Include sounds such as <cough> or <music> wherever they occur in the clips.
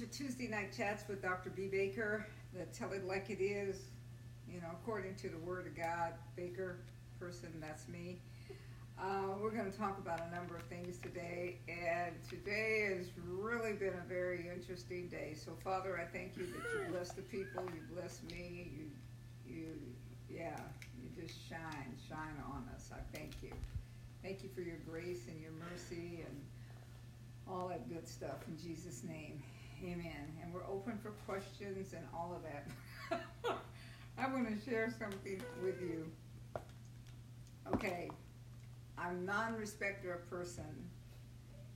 to Tuesday Night Chats with Dr. B. Baker, the Tell It Like It Is, you know, according to the Word of God. Baker person, that's me. Uh, we're going to talk about a number of things today, and today has really been a very interesting day. So, Father, I thank you that you bless the people, you bless me, you, you, yeah, you just shine, shine on us. I thank you. Thank you for your grace and your mercy and all that good stuff in Jesus' name. Amen. And we're open for questions and all of that. <laughs> I want to share something with you. Okay. I'm non-respecter of person.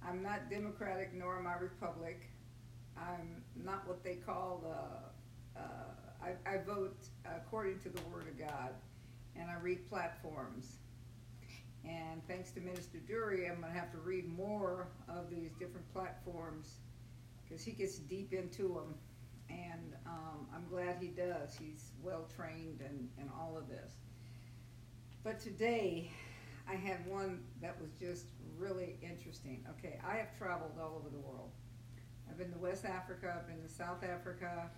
I'm not Democratic nor am I Republic. I'm not what they call the, uh, I, I vote according to the Word of God and I read platforms. And thanks to Minister Dury, I'm going to have to read more of these different platforms because he gets deep into them. And um, I'm glad he does. He's well trained and, and all of this. But today, I had one that was just really interesting. Okay, I have traveled all over the world. I've been to West Africa, I've been to South Africa.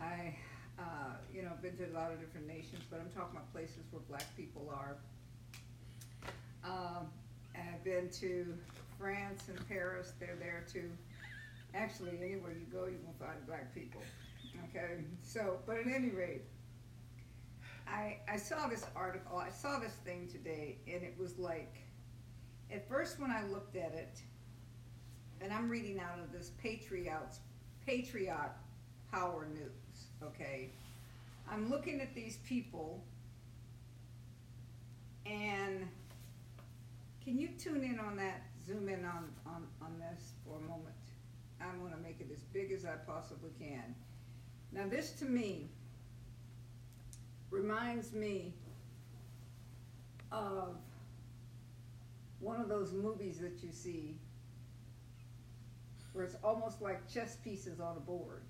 I, uh, you know, been to a lot of different nations, but I'm talking about places where black people are. Um, I've been to France and Paris. They're there too. Actually, anywhere you go, you can find black people. Okay, so, but at any rate, I, I saw this article, I saw this thing today, and it was like, at first when I looked at it, and I'm reading out of this Patriots, Patriot Power News, okay? I'm looking at these people, and can you tune in on that, zoom in on, on, on this for a moment? I'm going to make it as big as I possibly can. Now, this to me reminds me of one of those movies that you see where it's almost like chess pieces on a board.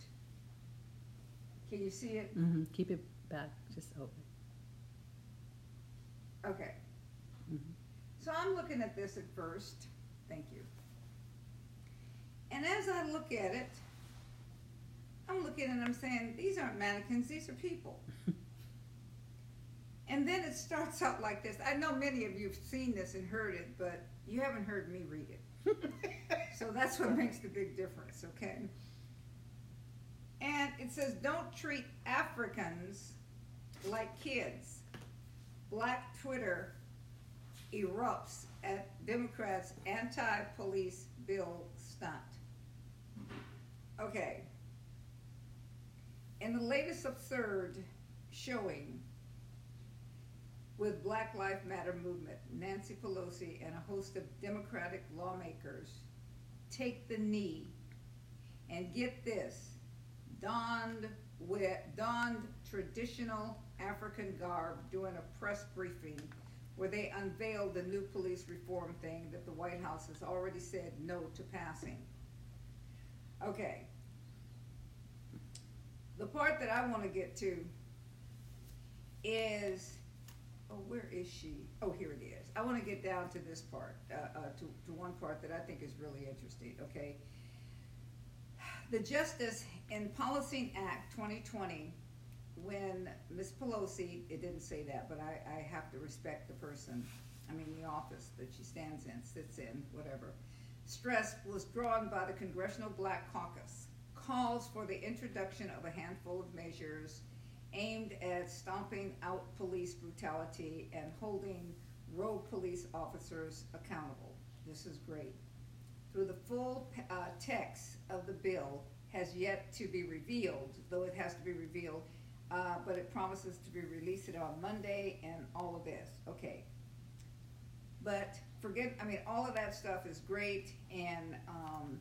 Can you see it? Mm-hmm. Keep it back, just open. Okay. Mm-hmm. So I'm looking at this at first. Thank you. And as I look at it, I'm looking and I'm saying, these aren't mannequins, these are people. and then it starts out like this. I know many of you have seen this and heard it, but you haven't heard me read it. <laughs> so that's what makes the big difference, okay? And it says, don't treat Africans like kids. Black Twitter erupts at Democrats' anti-police bill stunt. Okay. In the latest absurd showing with Black Lives Matter movement, Nancy Pelosi and a host of Democratic lawmakers take the knee and get this, donned with donned traditional African garb during a press briefing where they unveiled the new police reform thing that the White House has already said no to passing. Okay. The part that I want to get to is, oh, where is she? Oh, here it is. I want to get down to this part, uh, uh, to, to one part that I think is really interesting, okay? The Justice in Policing Act 2020 when Ms. Pelosi, it didn't say that, but I, I have to respect the person, I mean, the office that she stands in, sits in, whatever, stress was drawn by the Congressional Black Caucus, calls for the introduction of a handful of measures aimed at stomping out police brutality and holding rogue police officers accountable. This is great. Through the full uh, text of the bill has yet to be revealed, though it has to be revealed, uh, but it promises to be released on Monday and all of this. Okay. But forget, I mean, all of that stuff is great, and um,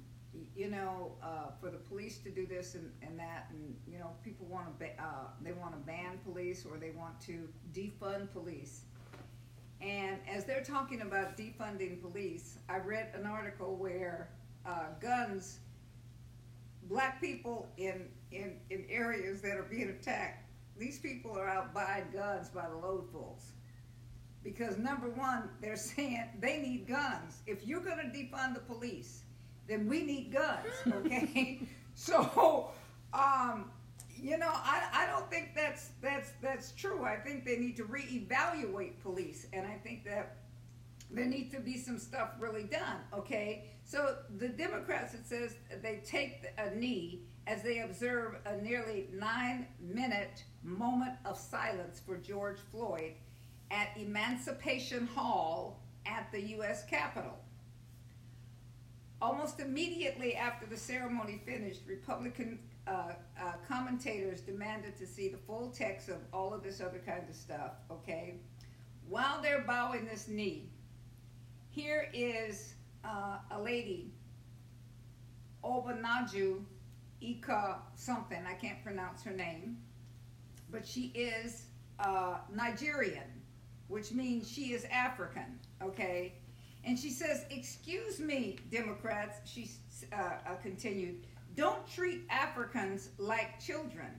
you know, uh, for the police to do this and, and that, and you know, people want to, uh, they want to ban police or they want to defund police. And as they're talking about defunding police, I read an article where uh, guns, black people in, in, in areas that are being attacked, these people are out buying guns by the loadfuls. Because number one, they're saying they need guns. If you're going to defund the police, then we need guns, <laughs> okay? so um, you know, I, I don't think that's that's that's true. I think they need to reevaluate police, and I think that there needs to be some stuff really done. Okay, so the Democrats, it says they take a knee as they observe a nearly nine-minute moment of silence for George Floyd at Emancipation Hall at the U.S. Capitol. Almost immediately after the ceremony finished, Republican uh, uh, commentators demanded to see the full text of all of this other kind of stuff, okay? While they're bowing this knee, here is uh, a lady, Obanaju Ika something, I can't pronounce her name, but she is uh, Nigerian, which means she is African, okay? And she says, Excuse me, Democrats, she uh, uh, continued, don't treat Africans like children.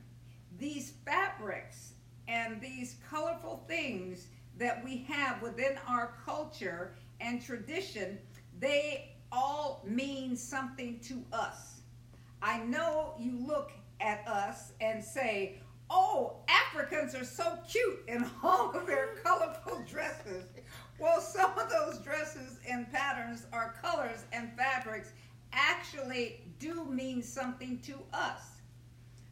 These fabrics and these colorful things that we have within our culture and tradition, they all mean something to us. I know you look at us and say, oh, Africans are so cute in all of their colorful dresses. Well, some of those dresses and patterns or colors and fabrics actually do mean something to us.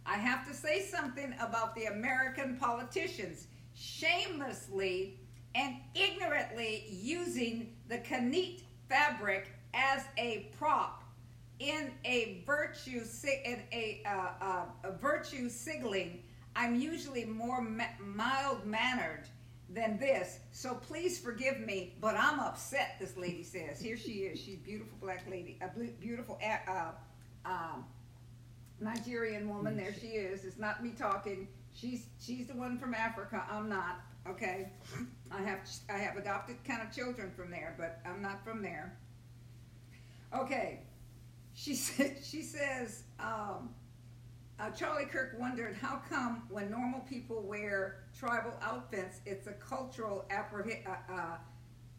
I have to say something about the American politicians shamelessly and ignorantly using the Kanit fabric as a prop in a virtue in a, uh, uh, a virtue signaling. I'm usually more ma- mild mannered than this. So please forgive me, but I'm upset, this lady says. Here she is. She's beautiful black lady, a beautiful uh, um, Nigerian woman. There she is. It's not me talking. She's she's the one from Africa. I'm not. Okay, I have I have adopted kind of children from there, but I'm not from there. Okay, she <laughs> she says um, uh, Charlie Kirk wondered how come when normal people wear tribal outfits, it's a cultural appreh- uh,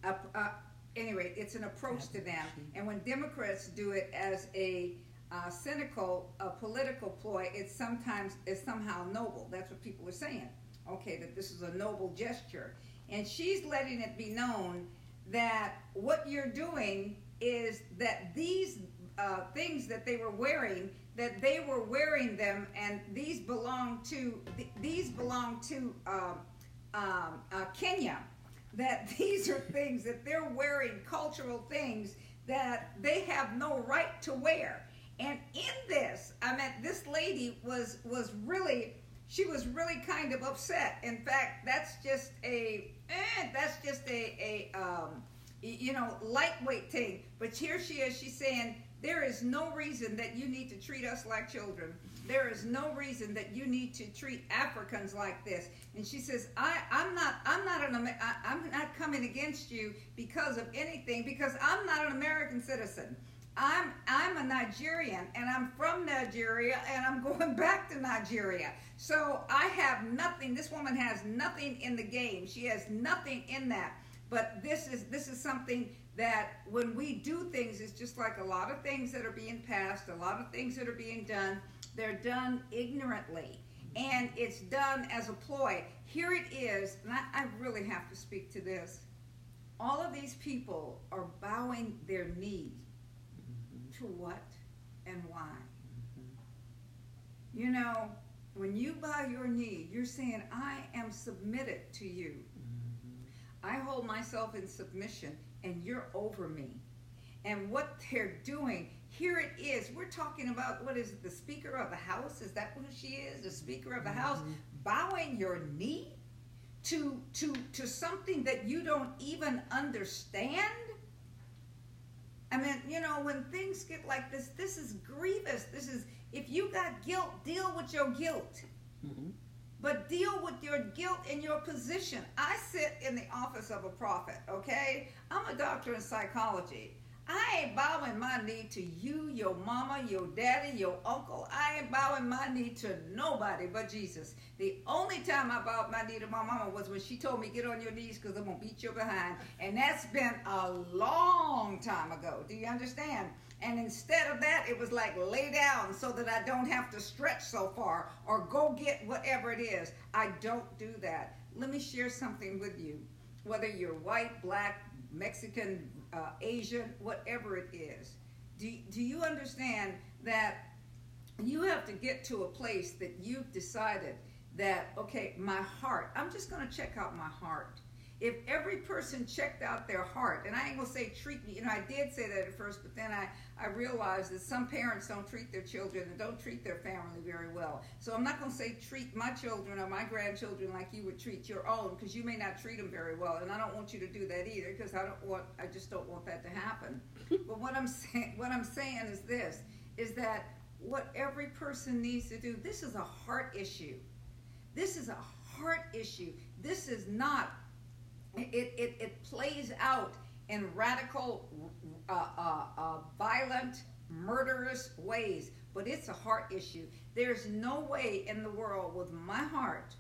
uh, uh, anyway, it's an approach to them, and when Democrats do it as a uh, cynical political ploy, it's sometimes is somehow noble. That's what people are saying. Okay, that this is a noble gesture, and she's letting it be known that what you're doing is that these uh, things that they were wearing that they were wearing them, and these belong to these belong to um, uh, Kenya. That <laughs> these are things that they're wearing, cultural things that they have no right to wear. And in this, I mean, this lady was was really she was really kind of upset. In fact, that's just a eh, that's just a a um, you know lightweight thing. But here she is. She's saying there is no reason that you need to treat us like children. There is no reason that you need to treat Africans like this. And she says, I, I'm not, I'm not an, I, I'm not coming against you because of anything, because I'm not an American citizen. I'm I'm a Nigerian and I'm from Nigeria and I'm going <laughs> back to Nigeria. So I have nothing. This woman has nothing in the game. She has nothing in that. But this is this is something that when we do things, it's just like a lot of things that are being passed, a lot of things that are being done, they're done ignorantly. And it's done as a ploy. Here it is, and I, I really have to speak to this. All of these people are bowing their knee to what and why? You know, when you bow your knee, you're saying, I am submitted to you. I hold myself in submission and you're over me. And what they're doing, here it is. We're talking about what is it, the Speaker of the House? Is that who she is? The Speaker of the mm-hmm. House bowing your knee to to to something that you don't even understand? I mean, you know, when things get like this, this is grievous. This is if you got guilt, deal with your guilt. Mm-hmm but deal with your guilt and your position. I sit in the office of a prophet, okay? I'm a doctor in psychology. I ain't bowing my knee to you, your mama, your daddy, your uncle. I ain't bowing my knee to nobody but Jesus. The only time I bowed my knee to my mama was when she told me, get on your knees because I'm going to beat your behind. And that's been a long time ago. Do you understand? And instead of that, it was like lay down so that I don't have to stretch so far or go get whatever it is. I don't do that. Let me share something with you. Whether you're white, black, Mexican, uh, Asian, whatever it is, do, do you understand that you have to get to a place that you've decided that, okay, my heart, I'm just going to check out my heart if every person checked out their heart, and I ain't gonna say treat me, you know, I did say that at first, but then I, I realized that some parents don't treat their children and don't treat their family very well. So I'm not gonna say treat my children or my grandchildren like you would treat your own, because you may not treat them very well, and I don't want you to do that either, because I don't want, I just don't want that to happen. <laughs> but what I'm saying, what I'm saying is this, is that what every person needs to do, this is a heart issue. This is a heart issue. This is not it, it, it plays out in radical, uh, uh, uh, violent, murderous ways, but it's a heart issue. There's no way in the world with my heart,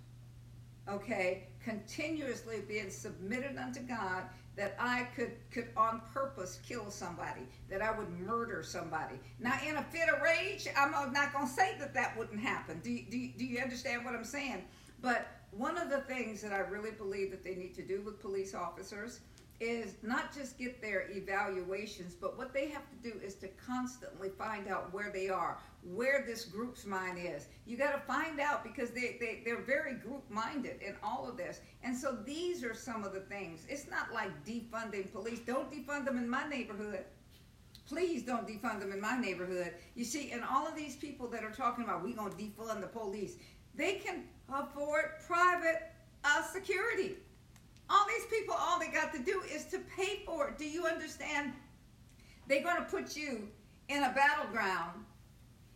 okay, continuously being submitted unto God that I could could on purpose kill somebody, that I would murder somebody. Now, in a fit of rage, I'm not going to say that that wouldn't happen. Do, do, do you understand what I'm saying? But one of the things that I really believe that they need to do with police officers is not just get their evaluations, but what they have to do is to constantly find out where they are, where this group's mind is. You got to find out because they, they, they're very group minded in all of this. And so these are some of the things. It's not like defunding police. Don't defund them in my neighborhood. Please don't defund them in my neighborhood. You see, and all of these people that are talking about we're gonna defund the police, they can afford private uh, security. All these people, all they got to do is to pay for it. Do you understand? They're going to put you in a battleground,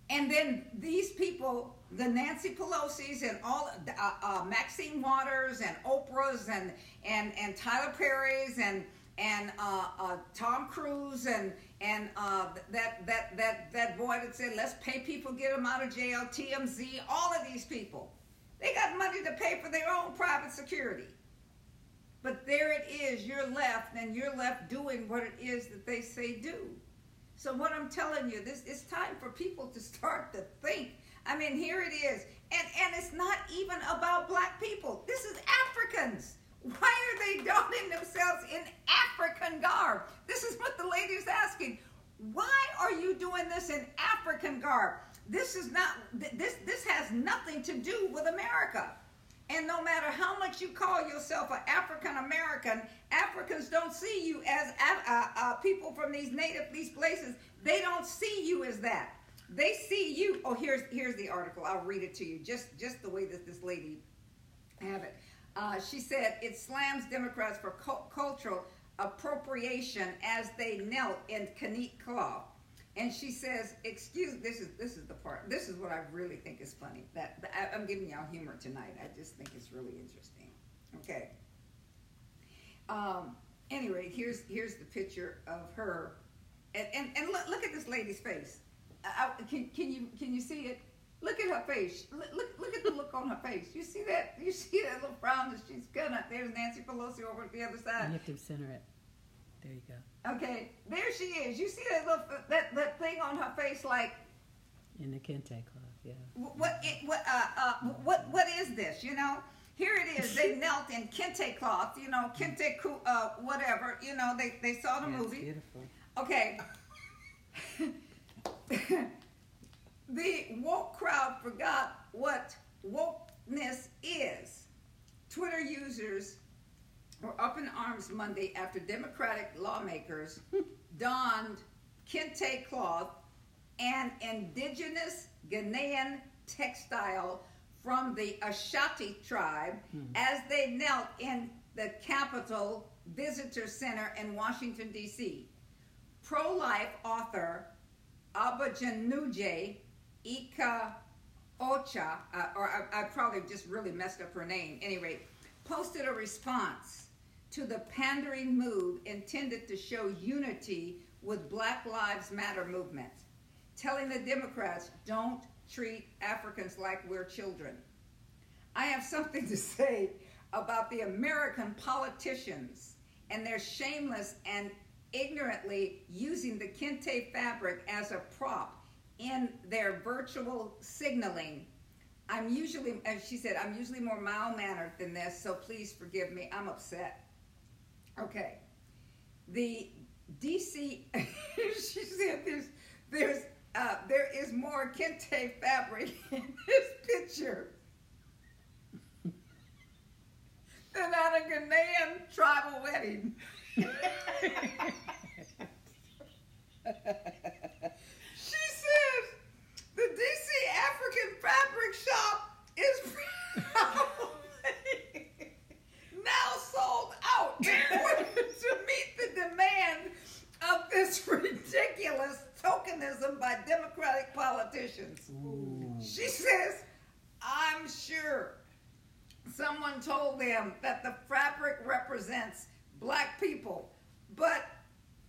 and then these people, the Nancy Pelosi's and all uh, uh, Maxine Waters and Oprah's and and and Tyler Perry's and and uh, uh, Tom Cruise and and uh, that that that that boy that said let's pay people get them out of jail TMZ all of these people they got money to pay for their own private security but there it is you're left and you're left doing what it is that they say do so what I'm telling you this it's time for people to start to think I mean here it is and and it's not even about black people this is Africans why are they donning themselves in African garb? This is what the lady is asking. Why are you doing this in African garb? This is not this this has nothing to do with America. And no matter how much you call yourself an African American, Africans don't see you as uh, uh, people from these native these places. They don't see you as that. They see you. Oh, here's here's the article. I'll read it to you. Just just the way that this lady have it. Uh, she said it slams Democrats for cu- cultural appropriation as they knelt in Kanique cloth. And she says, "Excuse this is this is the part. This is what I really think is funny. That, I, I'm giving y'all humor tonight. I just think it's really interesting. Okay. Um, anyway, here's here's the picture of her, and and, and look, look at this lady's face. I, can can you can you see it? Look at her face. Look, look, at the look on her face. You see that? You see that little frown that she's gonna. There's Nancy Pelosi over at the other side. You have to center it. There you go. Okay, there she is. You see that little that that thing on her face, like in the kente cloth. Yeah. What it, what uh, uh what what is this? You know. Here it is. They <laughs> knelt in kente cloth, you know, kente uh, whatever. You know, they, they saw the yeah, movie. beautiful. Okay. <laughs> The woke crowd forgot what wokeness is. Twitter users were up in arms Monday after Democratic lawmakers <laughs> donned kente cloth and indigenous Ghanaian textile from the Ashanti tribe hmm. as they knelt in the Capitol Visitor Center in Washington, D.C. Pro life author Abajanuje Ika Ocha, uh, or I, I, probably just really messed up her name. Anyway, posted a response to the pandering move intended to show unity with Black Lives Matter movement, telling the Democrats, don't treat Africans like we're children. I have something to say about the American politicians and their shameless and ignorantly using the kente fabric as a prop in their virtual signaling. I'm usually, as she said, I'm usually more mild mannered than this, so please forgive me. I'm upset. Okay. The DC, <laughs> she said there's, there's, uh, there is more kente fabric <laughs> in this picture than at a Ghanaian tribal wedding. <laughs> she says the DC African fabric shop is now sold out to meet the demand of this <laughs> ridiculous tokenism by Democratic politicians. Ooh. She says, I'm sure someone told them that the fabric represents black people, but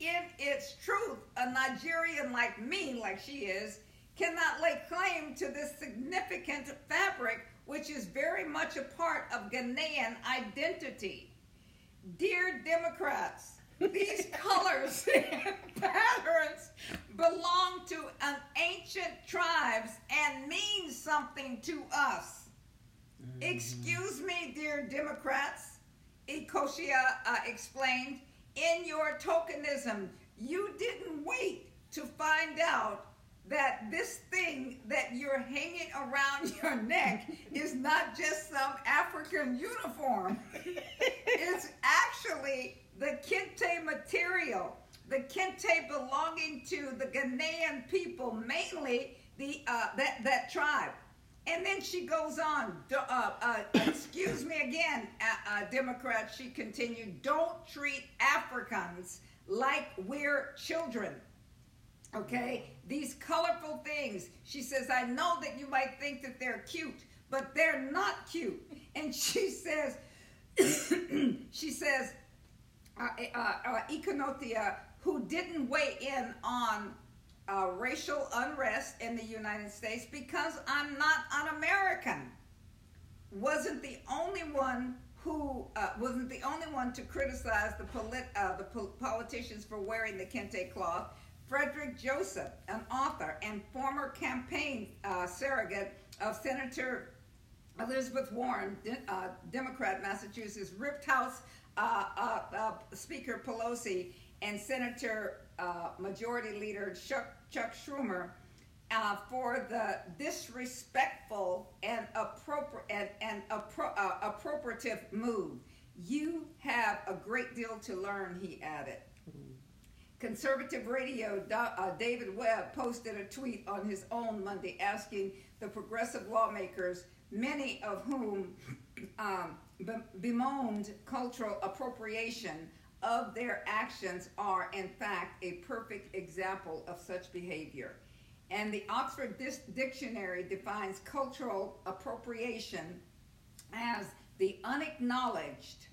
in its truth, a Nigerian like me, like she is, cannot lay claim to this significant fabric, which is very much a part of Ghanaian identity. Dear Democrats, these colors <laughs> and patterns belong to an ancient tribes and mean something to us. Excuse me, dear Democrats, Ekeocha uh, explained, in your tokenism, you didn't wait to find out that this thing that you're hanging around <laughs> your neck is not just some African uniform. <laughs> it's actually the kente material, the kente belonging to the Ghanaian people, mainly the uh, that that tribe. And then she goes on, uh, uh, excuse me again, uh, uh, Democrat, she continued, don't treat Africans like we're children. Okay? These colorful things. She says, I know that you might think that they're cute, but they're not cute. And she <laughs> says, <clears throat> she says, uh, uh, uh, who didn't weigh in on uh, racial unrest in the United States because I'm not an American. Wasn't the only one who uh, wasn't the only one to criticize the, polit- uh, the po- politicians for wearing the kente cloth. Frederick Joseph, an author and former campaign surrogate of Senator Elizabeth Warren, de- Democrat, Massachusetts, ripped House uh, Speaker Pelosi and Senator Majority Leader Chuck Chuck Schumer uh, for the disrespectful and appropriate and, and appro- uh, appropriative move. You have a great deal to learn, he added. Conservative Radio, uh, David Webb posted a tweet on his own Monday asking the progressive lawmakers, many of whom um, bemoaned cultural appropriation, of their actions are, in fact, a perfect example of such behavior. And the Oxford Dictionary defines cultural appropriation as the unacknowledged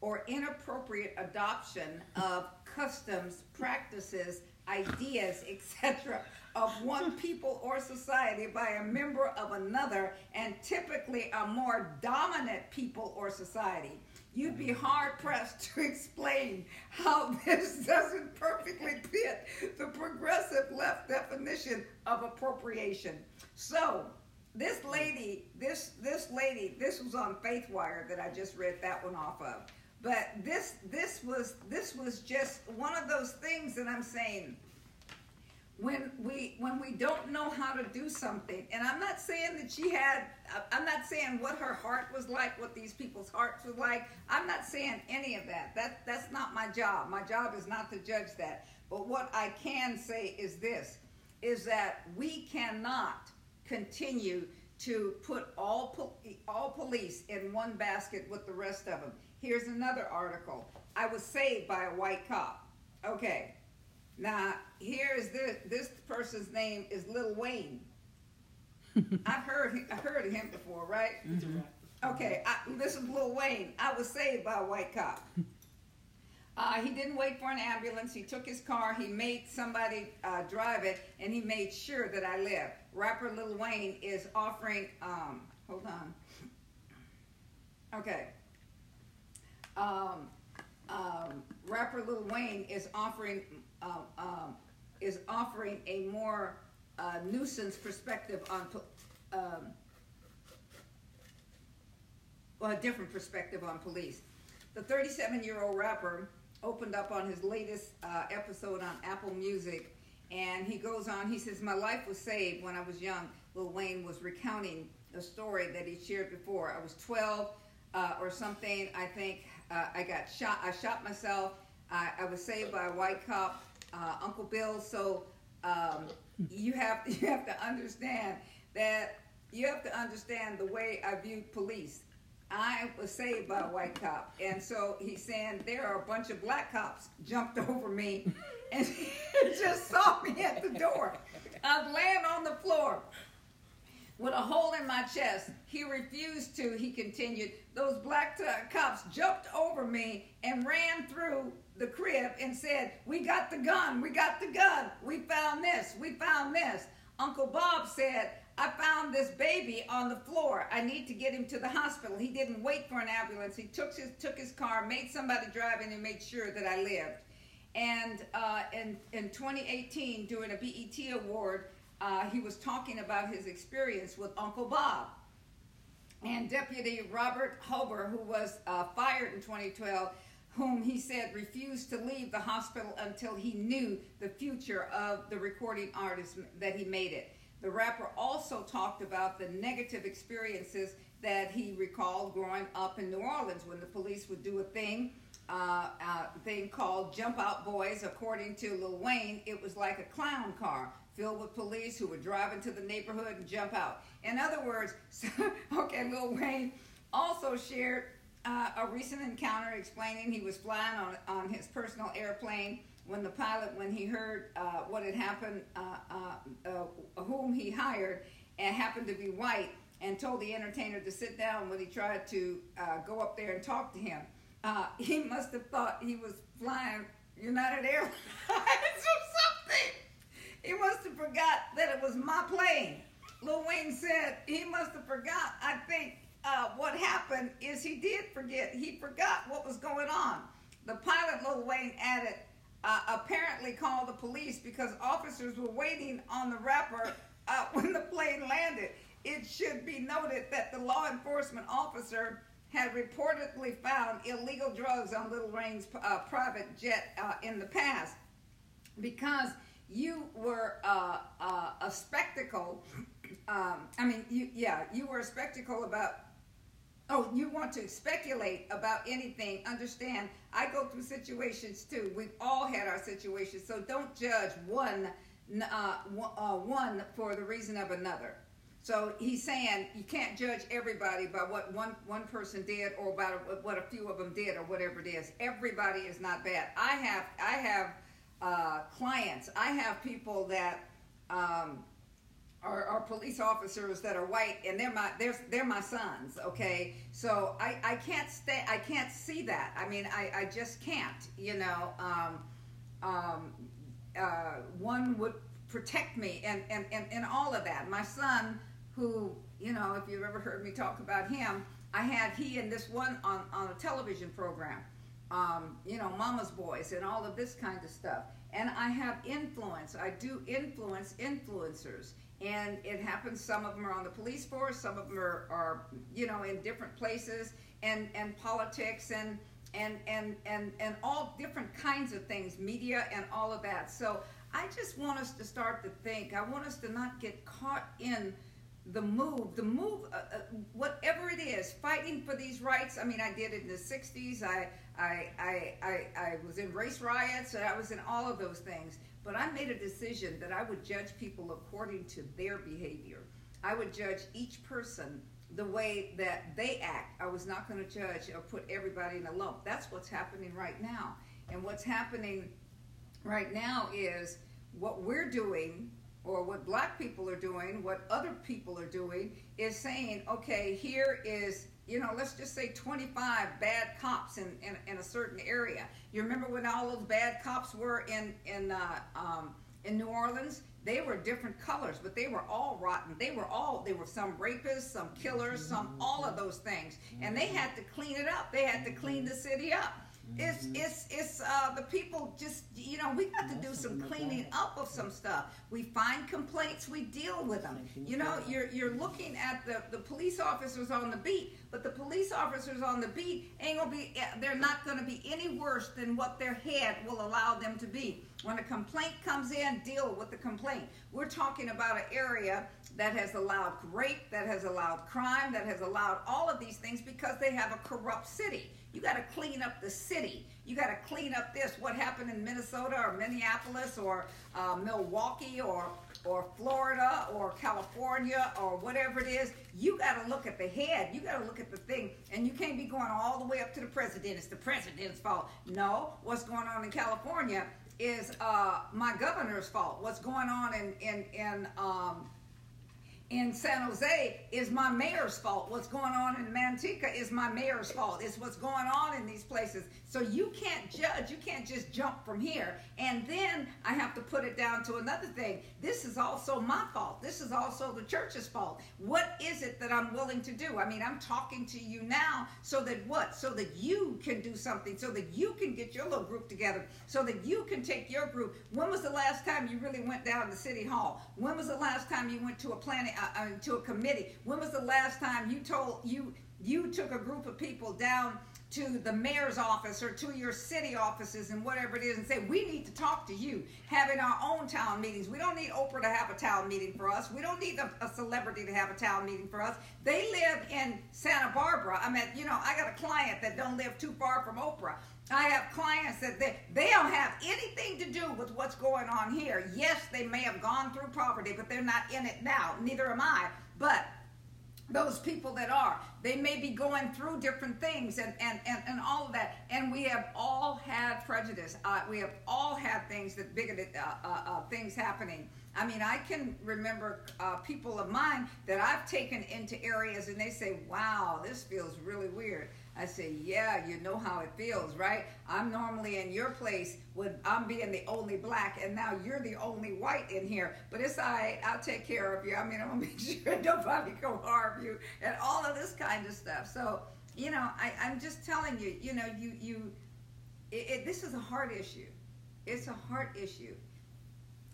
or inappropriate adoption of customs, practices, ideas, etc., of one <laughs> people or society by a member of another, and typically a more dominant people or society you'd be hard pressed to explain how <laughs> this doesn't perfectly fit the progressive left definition of appropriation. So, this lady, this this lady, this was on FaithWire that I just read that one off of. But this this was this was just one of those things that I'm saying when we when we don't know how to do something and i'm not saying that she had i'm not saying what her heart was like what these people's hearts were like. I'm not saying any of that. That that's not my job. My job is not to judge that. But what i can say is this is that we cannot continue to put all po- all police in one basket with the rest of them here's another article. I was saved by a white cop. Okay now, here's this this person's name is Lil Wayne. <laughs> I've heard I've heard of him before, right? Mm-hmm. Okay, I, this is Lil Wayne. I was saved by a white cop. <laughs> Uh, he didn't wait for an ambulance. He took his car. He made somebody uh, drive it, and he made sure that I lived. Rapper Lil Wayne is offering. Um, hold on. Okay. Um, um, rapper Lil Wayne is offering uh, um, is offering a more uh, nuisance perspective on um, well, a different perspective on police. The 37 year old rapper opened up on his latest uh, episode on Apple Music, and he goes on. He says, "My life was saved when I was young." Lil Wayne was recounting a story that he shared before. I was 12 uh, or something. I think uh, I got shot. I shot myself. I, I was saved by a white cop, uh, Uncle Bill. So um, you have <laughs> you have to understand that you have to understand the way I viewed police. I was saved by a white cop, and so he's saying there are a bunch of black cops jumped <laughs> over me and <laughs> just saw me at the door. I was laying on the floor with a hole in my chest. He refused to, he continued. Those black t- cops jumped over me and ran through the crib and said, We got the gun, we got the gun, we found this, we found this. Uncle Bob said, I found this baby on the floor. I need to get him to the hospital. He didn't wait for an ambulance. He took his took his car, made somebody drive in, and made sure that I lived. And uh, in in 2018, during a BET award, uh, he was talking about his experience with Uncle Bob. And Deputy Robert Hoobler, who was uh, fired in 2012, whom he said refused to leave the hospital until he knew the future of the recording artist that he made it. The rapper also talked about the negative experiences that he recalled growing up in New Orleans when the police would do a thing, uh, uh, thing called Jump Out Boys. According to Lil Wayne, it was like a clown car filled with police who would drive into the neighborhood and jump out. In other words, <laughs> okay, Lil Wayne also shared uh, a recent encounter explaining he was flying on, on his personal airplane when the pilot, when he heard uh, what had happened, uh, whom he hired, and happened to be white, and told the entertainer to sit down when he tried to uh, go up there and talk to him. <laughs> he must have thought he was flying United Airlines <laughs> or something. He must have forgot that it was my plane. Lil Wayne said he must have forgot. I think uh, what happened is he did forget. He forgot what was going on. The pilot, Lil Wayne, added, uh, apparently called the police because officers were waiting on the rapper uh, <laughs> when the plane landed. It should be noted that the law enforcement officer had reportedly found illegal drugs on Lil Wayne's uh, private jet uh, in the past because you were uh, uh, a spectacle. Um, I mean, you, yeah, you were a spectacle about Oh, you want to speculate about anything, understand, I go through situations too. We've all had our situations, so don't judge one, uh, uh, one for the reason of another. So he's saying you can't judge everybody by what one, one person did or about what a few of them did or whatever it is. Everybody is not bad. I have, I have uh, clients, I have people that um, are, are police officers that are white and they're my they're they're my sons okay? So i i can't stay i can't see that. I mean i i just can't you know? Um um uh one would protect me and and and, and all of that. My son who you know if you've ever heard me talk about him i had he and this one on on a television program um you know mama's boys and all of this kind of stuff. And i have influence. I do influence influencers. And it happens some of them are on the police force some of them are, are you know in different places and and politics and and and and and all different kinds of things media and all of that. So i just want us to start to think. I want us to not get caught in the move the move uh, uh, whatever it is fighting for these rights i mean i did it in the 60s I, I i i i was in race riots i was in all of those things but I made a decision that I would judge people according to their behavior. I would judge each person the way that they act. I was not going to judge or put everybody in a lump. That's what's happening right now. And what's happening right now is what we're doing or what black people are doing, what other people are doing, is saying, okay, here is you know, let's just say 25 bad cops in, in, in, a certain area. You remember when all those bad cops were in, in, uh, um, in New Orleans? They were different colors, but they were all rotten. They were all, they were some rapists, some killers, some, all of those things. And they had to clean it up. They had to clean the city up. It's it's it's uh, the people just you know we got to do some cleaning up of some stuff. We find complaints, we deal with them. You know, you're you're looking at the the police officers on the beat, but the police officers on the beat ain't gonna be. eh, They're not gonna be any worse than what their head will allow them to be. When a complaint comes in, deal with the complaint. We're talking about an area that has allowed rape, that has allowed crime, that has allowed all of these things because they have a corrupt city. You got to clean up the city. You got to clean up this. What happened in Minnesota or Minneapolis or uh, Milwaukee or or Florida or California or whatever it is. You got to look at the head. You got to look at the thing, and you can't be going all the way up to the president. It's the president's fault. No, what's going on in California is uh, my governor's fault. What's going on in in in um, in San Jose is my mayor's fault. What's going on in Manteca is my mayor's fault. It's what's going on in these places. So you can't judge. You can't just jump from here. And then I have to put it down to another thing. This is also my fault. This is also the church's fault. What is it that I'm willing to do? I mean, I'm talking to you now so that what? So that you can do something, so that you can get your little group together, so that you can take your group. When was the last time you really went down to City Hall? When was the last time you went to a planning, uh, uh, to a committee? When was the last time you told you you took a group of people down to the mayor's office or to your city offices and whatever it is and say, we need to talk to you, having our own town meetings. We don't need Oprah to have a town meeting for us. We don't need a, a celebrity to have a town meeting for us. They live in Santa Barbara. I mean, you know, I got a client that don't live too far from Oprah. I have clients that they, they don't have anything to do with what's going on here. Yes, they may have gone through poverty, but they're not in it now. Neither am I. But those people that are. They may be going through different things and and and, and all of that. And we have all had prejudice. Uh, we have all had things that bigoted uh, uh, uh, things happening. I mean i can remember uh, people of mine that i've taken into areas and they say wow this feels really weird I say, yeah, you know how it feels, right? I'm normally in your place when I'm being the only black, and now you're the only white in here. But it's all right. I'll take care of you. I mean, <laughs> I'm gonna make sure nobody can harm you, and all of this kind of stuff. So, you know, I, I'm just telling you, you know, you you, it, it, this is a heart issue. It's a heart issue,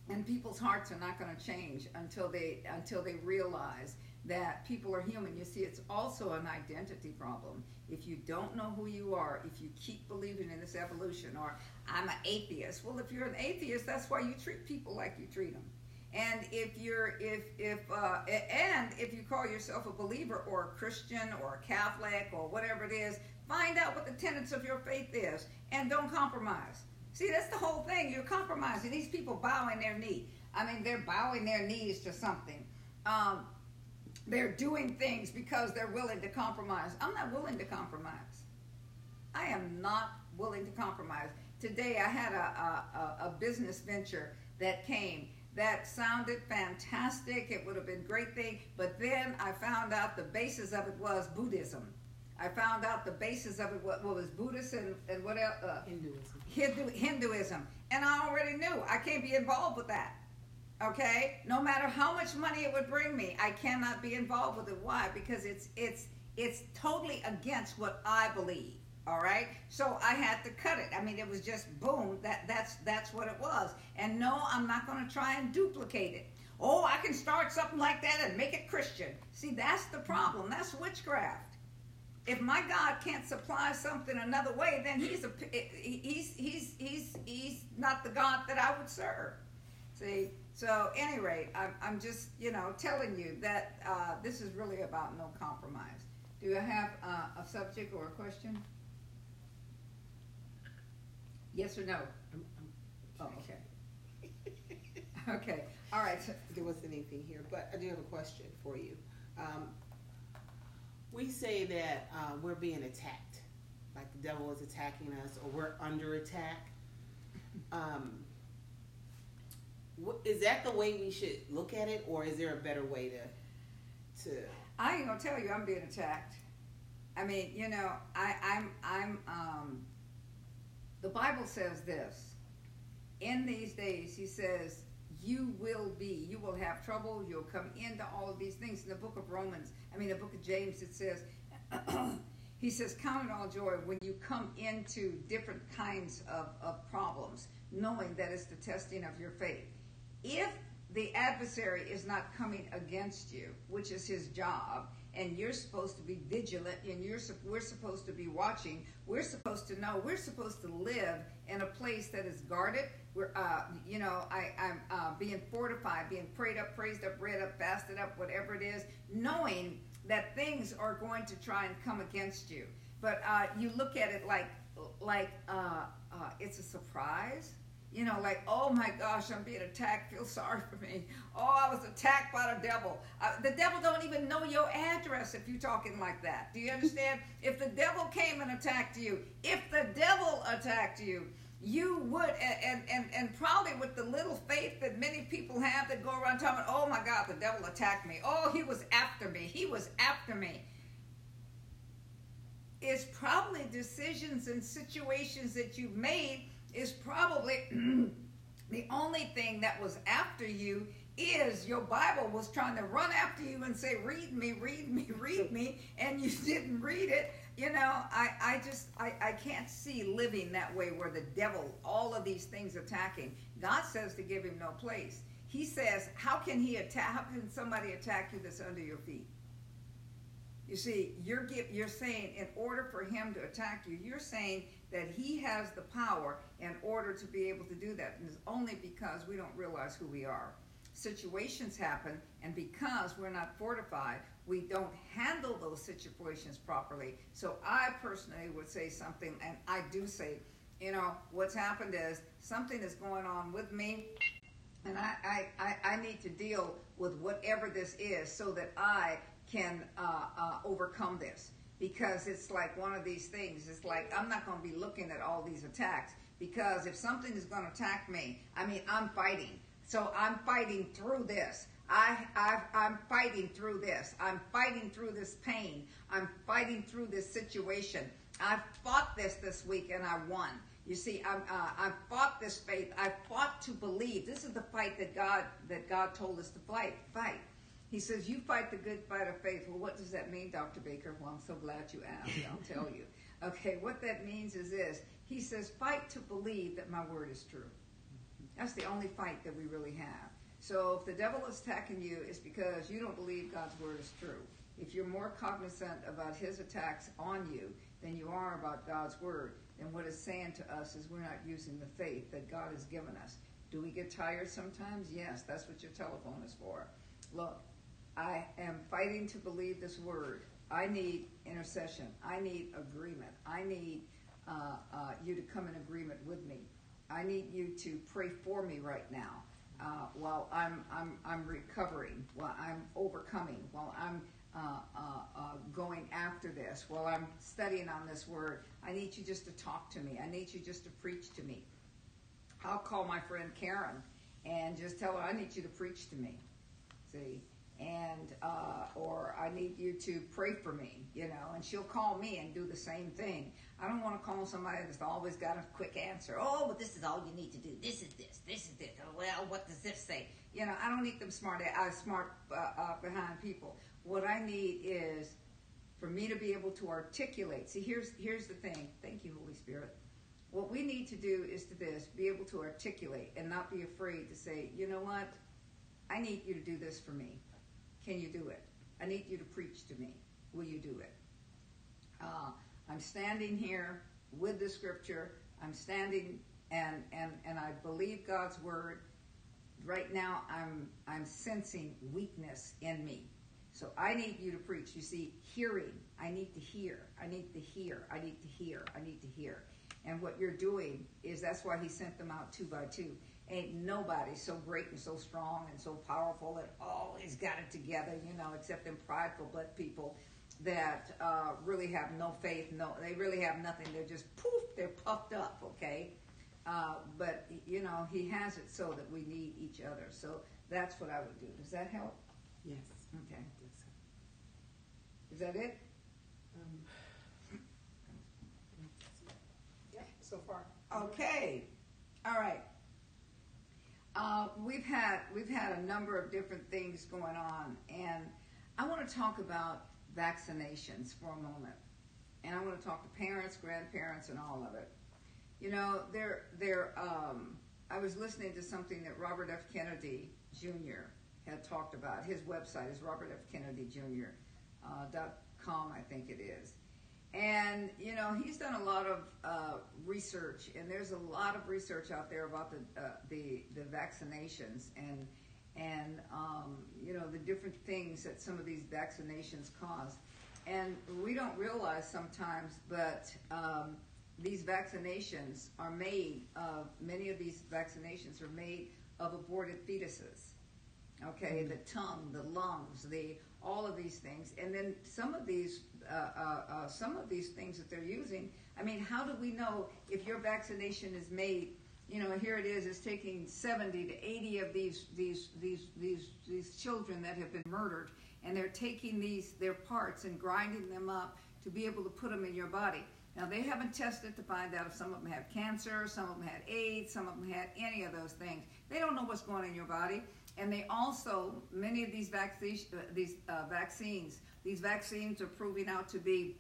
and people's hearts are not going to change until they until they realize that people are human. You see, it's also an identity problem. If you don't know who you are, if you keep believing in this evolution, or I'm an atheist. Well, if you're an atheist, that's why you treat people like you treat them. And if you're if if uh, and if you call yourself a believer or a Christian or a Catholic or whatever it is, find out what the tenets of your faith is, and don't compromise. See, that's the whole thing. You're compromising. These people bowing their knee. I mean, they're bowing their knees to something. Um, they're doing things because they're willing to compromise. I'm not willing to compromise. I am not willing to compromise. Today I had a, a, a business venture that came that sounded fantastic. It would have been a great thing. But then I found out the basis of it was Buddhism. I found out the basis of it what, what was Buddhist and, and what else? Uh, Hinduism. Hindu, Hinduism. And I already knew I can't be involved with that. Okay? No matter how much money it would bring me, I cannot be involved with it. Why? Because it's it's it's totally against what I believe. All right? So I had to cut it. I mean, it was just boom, that that's that's what it was. And no, I'm not going to try and duplicate it. Oh, I can start something like that and make it Christian. See, that's the problem. That's witchcraft if my God can't supply something another way, then he's a he's he's he's he's not the God that I would serve. See, so any rate, I'm I'm just you know telling you that uh, this is really about no compromise. Do you have uh, a subject or a question? Yes or no? Oh, okay. <laughs> Okay. All right. So, there wasn't anything here, but I do have a question for you. Um, we say that uh, we're being attacked, like the devil is attacking us, or we're under attack. <laughs> Um, is that the way we should look at it, or is there a better way to to? I ain't gonna tell you I'm being attacked. I mean, you know, I, I'm I'm um, the Bible says this. In these days, he says, you will be, you will have trouble, you'll come into all of these things. In the book of Romans, I mean the book of James, it says, <clears throat> he says, Count it all joy when you come into different kinds of, of problems, knowing that it's the testing of your faith. If the adversary is not coming against you, which is his job, and you're supposed to be vigilant, and you're we're supposed to be watching. We're supposed to know. We're supposed to live in a place that is guarded. We're, uh, you know, I, I'm uh, being fortified, being prayed up, praised up, read up, fasted up, whatever it is, knowing that things are going to try and come against you. But uh, you look at it like, like uh, uh, it's a surprise you know, like, oh my gosh, I'm being attacked. Feel sorry for me. Oh, I was attacked by the devil. Uh, the devil don't even know your address if you're talking like that. Do you understand? <laughs> if the devil came and attacked you, if the devil attacked you, you would, and, and, and probably with the little faith that many people have that go around talking, oh my God, the devil attacked me. Oh, he was after me. He was after me. It's probably decisions and situations that you've made is probably <clears throat> the only thing that was after you is your Bible was trying to run after you and say, read me, read me, <laughs> read me, and you <laughs> didn't read it. You know, I, I just, I, I can't see living that way where the devil, all of these things attacking. God says to give him no place. He says, how can he attack, how can somebody attack you that's under your feet? You see, you're, you're saying in order for him to attack you, you're saying that he has the power in order to be able to do that. And it's only because we don't realize who we are. Situations happen, and because we're not fortified, we don't handle those situations properly. So I personally would say something, and I do say, you know, what's happened is something is going on with me, and I, I, I, need to deal with whatever this is so that I can uh, uh, overcome this because it's like one of these things. It's like I'm not going to be looking at all these attacks because if something is going to attack me, I mean, I'm fighting. So I'm fighting through this. I, i am fighting through this. I'm fighting through this pain. I'm fighting through this situation. I fought this this week and I won. You see, i uh, I fought this faith. I fought to believe. This is the fight that God that God told us to fight. Fight. He says, You fight the good fight of faith. Well, what does that mean, Dr. Baker? Well, I'm so glad you asked. I'll <laughs> tell you. Okay, what that means is this He says, Fight to believe that my word is true. That's the only fight that we really have. So if the devil is attacking you, it's because you don't believe God's word is true. If you're more cognizant about his attacks on you than you are about God's word, then what it's saying to us is we're not using the faith that God has given us. Do we get tired sometimes? Yes, that's what your telephone is for. Look, I am fighting to believe this word. I need intercession. I need agreement. I need uh, uh, you to come in agreement with me. I need you to pray for me right now uh, while I'm, I'm, I'm recovering, while I'm overcoming, while I'm uh, uh, uh, going after this, while I'm studying on this word. I need you just to talk to me. I need you just to preach to me. I'll call my friend Karen and just tell her I need you to preach to me. See? And uh, or I need you to pray for me, you know, and she'll call me and do the same thing. I don't want to call somebody that's always got a quick answer. Oh, well, this is all you need to do. This is this. This is this. Oh, well, what does this say? You know, I don't need them smart, uh, smart uh, uh, behind people. What I need is for me to be able to articulate. See, here's here's the thing. Thank you, Holy Spirit. What we need to do is to this: be able to articulate and not be afraid to say, you know what, I need you to do this for me can you do it? I need you to preach to me. Will you do it? Uh, I'm standing here with the scripture. I'm standing and, and, and I believe God's word. Right now, I'm, I'm sensing weakness in me. So I need you to preach. You see, hearing. I need to hear. I need to hear. I need to hear. I need to hear. And what you're doing is that's why he sent them out two by two. Ain't nobody so great and so strong and so powerful and always got it together, you know, except them prideful but people that uh, really have no faith. No, they really have nothing. They're just poof. They're puffed up. Okay, uh, but you know, he has it so that we need each other. So that's what I would do. Does that help? Yes. Okay. Is that it? Um, <clears throat> yeah, so far. Okay. All right. Uh, we've had we've had a number of different things going on, and I want to talk about vaccinations for a moment. and I want to talk to parents, grandparents, and all of it. You know, there, there. Um, I was listening to something that Robert F. Kennedy Jr. had talked about. His website is Robert. Kennedy Jr. Uh, dot com, I think it is. And you know, he's done a lot of uh, research, and there's a lot of research out there about the uh, the the vaccinations and and um, you know the different things that some of these vaccinations cause. And we don't realize sometimes, but um, these vaccinations are made of many of these vaccinations are made of aborted fetuses. Okay, mm-hmm. the tongue, the lungs, the all of these things, and then some of these uh, uh, uh, some of these things that they're using. I mean, how do we know if your vaccination is made? You know, here it is. It's taking 70 to 80 of these these these these these children that have been murdered, and they're taking these their parts and grinding them up to be able to put them in your body. Now they haven't tested to find out if some of them have cancer, some of them had AIDS, some of them had any of those things. They don't know what's going on in your body, and they also many of these vaccines these uh, vaccines these vaccines are proving out to be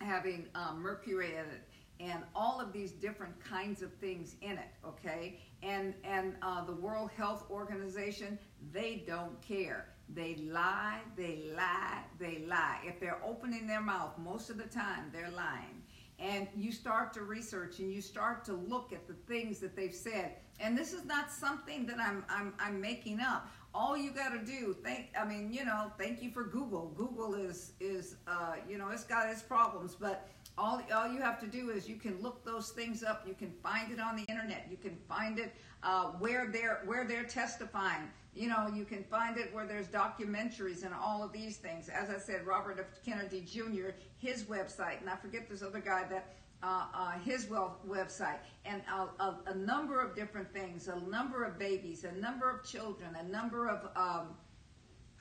having um, mercury in it and all of these different kinds of things in it okay? And and uh, the world health organization they don't care. They lie they lie they lie. If they're opening their mouth most of the time they're lying and you start to research and you start to look at the things that they've said. And this is not something that i'm i'm, I'm making up. All you got to do thank i mean you know thank you for google. Google is is uh, you know it's got its problems but all, all you have to do is you can look those things up. You can find it on the internet. You can find it uh, where they're where they're testifying you know you can find it where there's documentaries and all of these things as i said robert f kennedy jr his website and i forget this other guy that uh, uh, his well, website and a, a, a, number of different things, a number of babies, a number of children, a number of um,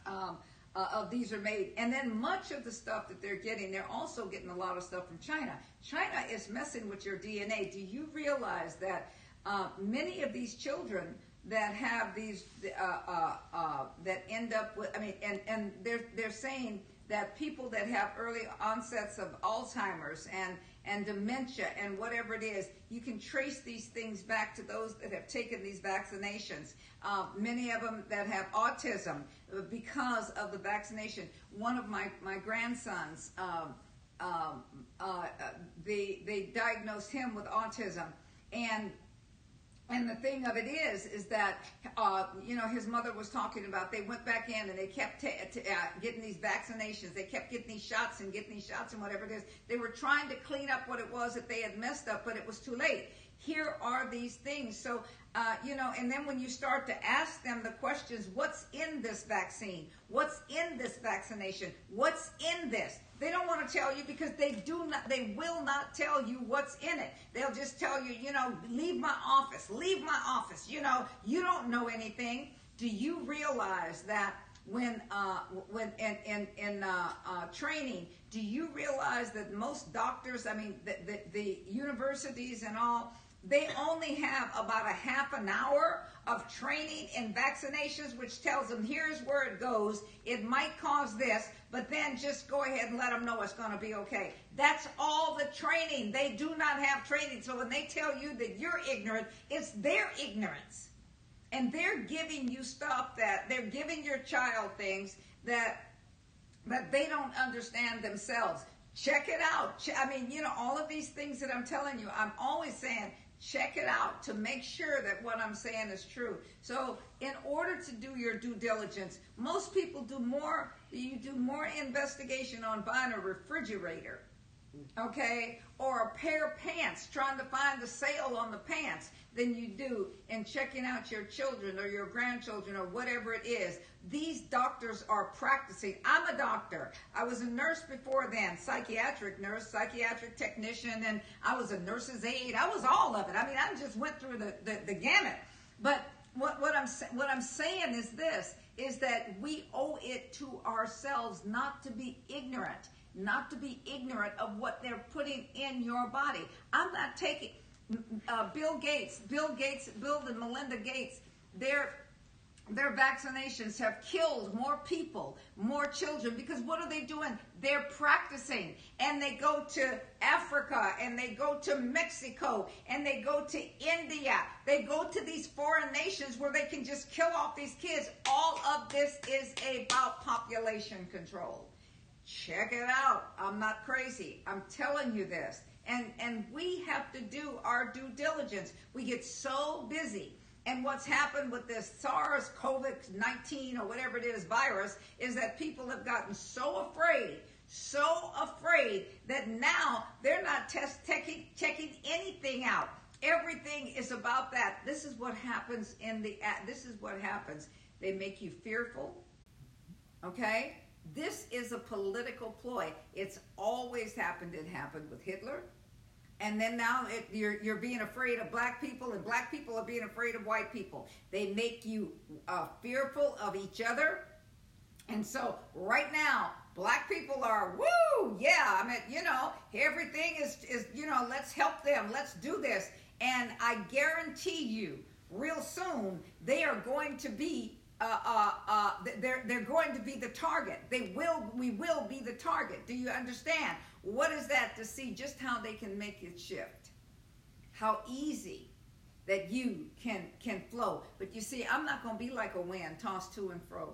um, uh, of these are made. And then much of the stuff that they're getting, they're also getting a lot of stuff from China. China is messing with your DNA. Do you realize that uh, many of these children that have these uh, uh, uh, that end up with, I mean, and, and they're, they're saying that people that have early onsets of Alzheimer's and and dementia and whatever it is, you can trace these things back to those that have taken these vaccinations. Uh, many of them that have autism because of the vaccination. One of my, my grandsons, um, um, uh, they, they diagnosed him with autism. And and the thing of it is, is that uh, you know his mother was talking about. They went back in and they kept t- t- uh, getting these vaccinations. They kept getting these shots and getting these shots and whatever it is. They were trying to clean up what it was that they had messed up, but it was too late. Here are these things. So uh, you know, and then when you start to ask them the questions, what's in this vaccine? What's in this vaccination? What's in this? They don't want to tell you because they do not, they will not tell you what's in it. They'll just tell you, you know, leave my office, leave my office. You know, you don't know anything. Do you realize that when, uh, when in, in, in uh, uh, training, do you realize that most doctors, I mean, the, the, the universities and all, they only have about a half an hour of training in vaccinations, which tells them here's where it goes. It might cause this, but then just go ahead and let them know it's going to be okay. That's all the training. They do not have training. So when they tell you that you're ignorant, it's their ignorance. And they're giving you stuff that they're giving your child things that that they don't understand themselves. Check it out. I mean, you know, all of these things that I'm telling you, I'm always saying check it out to make sure that what I'm saying is true. So, in order to do your due diligence, most people do more you do more investigation on buying a refrigerator, okay, or a pair of pants, trying to find the sale on the pants than you do in checking out your children or your grandchildren or whatever it is. These doctors are practicing. I'm a doctor. I was a nurse before then, psychiatric nurse, psychiatric technician, and I was a nurse's aide. I was all of it. I mean, I just went through the, the, the gamut. But what, what, I'm, what I'm saying is this, is that we owe it to ourselves not to be ignorant, not to be ignorant of what they're putting in your body. I'm not taking, uh, Bill Gates, Bill Gates, Bill and Melinda Gates, they're their vaccinations have killed more people, more children, because what are they doing? They're practicing and they go to Africa and they go to Mexico and they go to India. They go to these foreign nations where they can just kill off these kids. All of this is about population control. Check it out. I'm not crazy. I'm telling you this. And, and we have to do our due diligence. We get so busy and what's happened with this SARS CoV 19 or whatever it is virus is that people have gotten so afraid, so afraid that now they're not test checking, checking anything out. Everything is about that. This is what happens in the, this is what happens. They make you fearful. Okay? This is a political ploy. It's always happened. It happened with Hitler and then now it, you're you're being afraid of black people, and black people are being afraid of white people. They make you uh, fearful of each other, and so right now, black people are woo, yeah. I mean, you know, everything is is you know, let's help them, let's do this, and I guarantee you, real soon they are going to be uh, uh, uh, they're they're going to be the target. They will we will be the target. Do you understand? What is that to see just how they can make it shift? How easy that you can can flow. But you see, I'm not going to be like a wind tossed to and fro.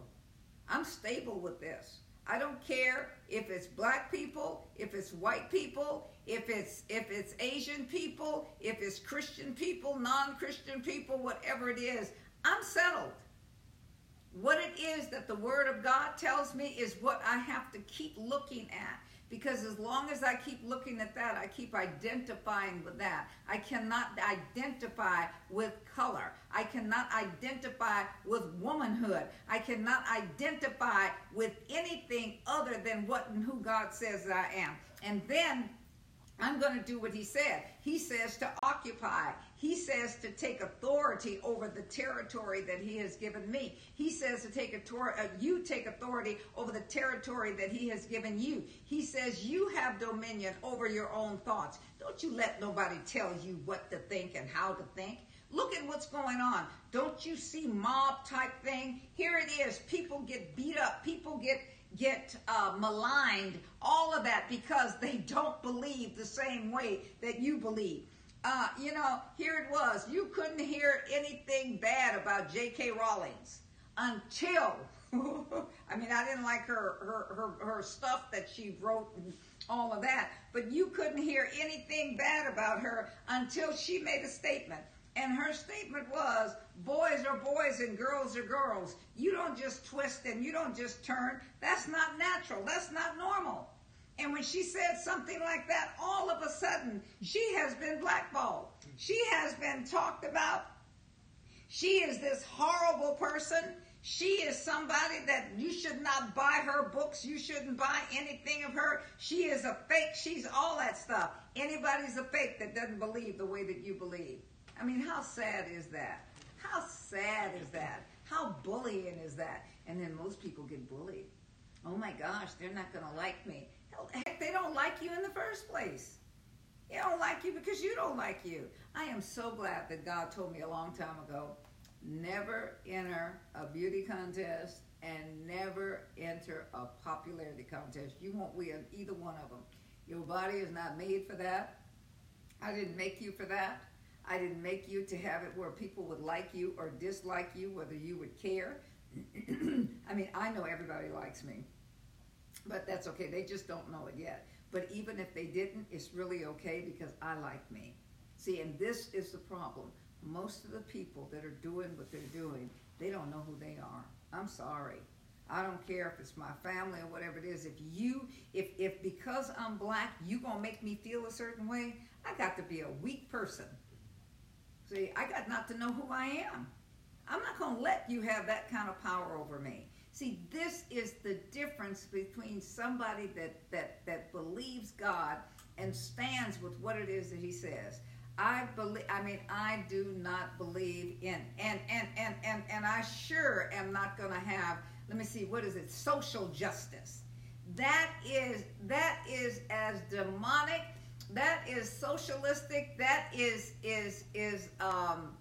I'm stable with this. I don't care if it's black people, if it's white people, if it's if it's Asian people, if it's Christian people, non-Christian people, whatever it is. I'm settled. What it is that the word of God tells me is what I have to keep looking at because as long as I keep looking at that, I keep identifying with that. I cannot identify with color. I cannot identify with womanhood. I cannot identify with anything other than what and who God says I am. And then I'm going to do what he said. He says to occupy. He says to take authority over the territory that he has given me. He says to take a uh, you take authority over the territory that he has given you. He says you have dominion over your own thoughts. Don't you let nobody tell you what to think and how to think. Look at what's going on. Don't you see mob type thing? Here it is. People get beat up. People get get uh, maligned, all of that because they don't believe the same way that you believe. Uh, you know, here it was. You couldn't hear anything bad about J.K. Rowling's until, <laughs> I mean, I didn't like her, her, her, her stuff that she wrote and all of that, but you couldn't hear anything bad about her until she made a statement. And her statement was, boys are boys and girls are girls. You don't just twist and you don't just turn. That's not natural. That's not normal. And when she said something like that, all of a sudden, she has been blackballed. She has been talked about. She is this horrible person. She is somebody that you should not buy her books. You shouldn't buy anything of her. She is a fake. She's all that stuff. Anybody's a fake that doesn't believe the way that you believe. I mean, how sad is that? How sad is that? How bullying is that? And then most people get bullied. Oh my gosh, they're not going to like me. Hell, heck, they don't like you in the first place. They don't like you because you don't like you. I am so glad that God told me a long time ago never enter a beauty contest and never enter a popularity contest. You won't win either one of them. Your body is not made for that. I didn't make you for that. I didn't make you to have it where people would like you or dislike you, whether you would care. <clears throat> I mean, I know everybody likes me, but that's okay. They just don't know it yet. But even if they didn't, it's really okay because I like me. See, and this is the problem. Most of the people that are doing what they're doing, they don't know who they are. I'm sorry. I don't care if it's my family or whatever it is. If you, if if because I'm black, you gonna make me feel a certain way, I got to be a weak person See, I got not to know who I am. I'm not to let you have that kind of power over me. See, this is the difference between somebody that, that, that believes God and stands with what it is that he says. I believe I mean I do not believe in and and and and and I sure am not going to have let me see what is it social justice. That is that is as demonic that is socialistic. That is is is um,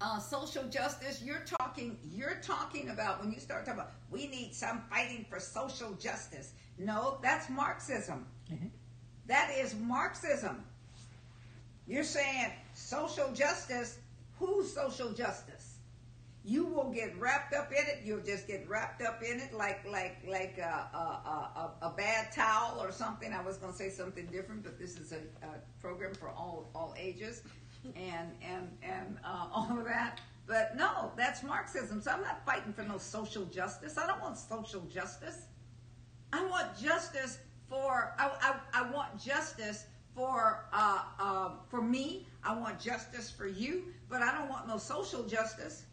uh, social justice. You're talking. You're talking about when you start talking about we need some fighting for social justice. No, that's Marxism. Mhm. That is Marxism. You're saying social justice. Who's social justice? You will get wrapped up in it. You'll just get wrapped up in it like like like a, a, a, a bad towel or something. I was going to say something different, but this is a, a program for all all ages, and and and uh, <laughs> all of that. But no, that's Marxism. So I'm not fighting for no social justice. I don't want social justice. I want justice for I, I, I want justice for uh, uh, for me. I want justice for you, but I don't want no social justice.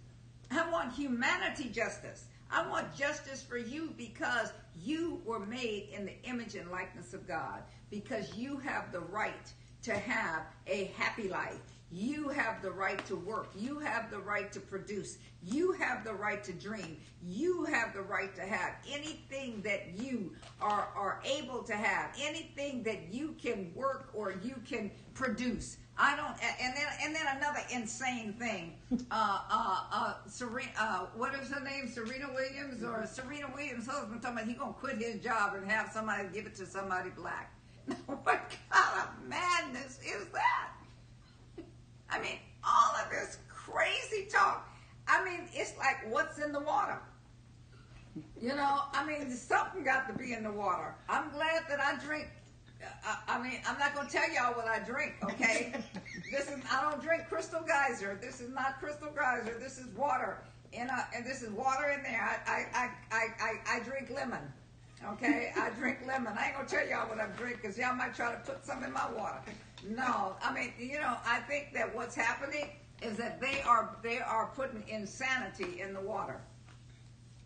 I want humanity justice. I want justice for you because you were made in the image and likeness of God. Because you have the right to have a happy life. You have the right to work. You have the right to produce. You have the right to dream. You have the right to have anything that you are, are able to have, anything that you can work or you can produce. I don't, and then and then another insane thing. <laughs> Uh, uh, uh, Serena, uh, what is her name? Serena Williams or Serena Williams' husband talking about he gonna quit his job and have somebody give it to somebody black. what kind of madness is that? I mean, all of this crazy talk. I mean, it's like what's in the water. You know, I mean, something got to be in the water. I'm glad that I drink. I, I mean, I'm not going to tell y'all what I drink, okay? <laughs> this is I don't drink Crystal Geyser. This is not Crystal Geyser. This is water, and uh, and this is water in there. I, I, I, I, I drink lemon. Okay, I drink lemon. I ain't gonna tell y'all what I drink because y'all might try to put some in my water. No, I mean, you know, I think that what's happening is that they are they are putting insanity in the water.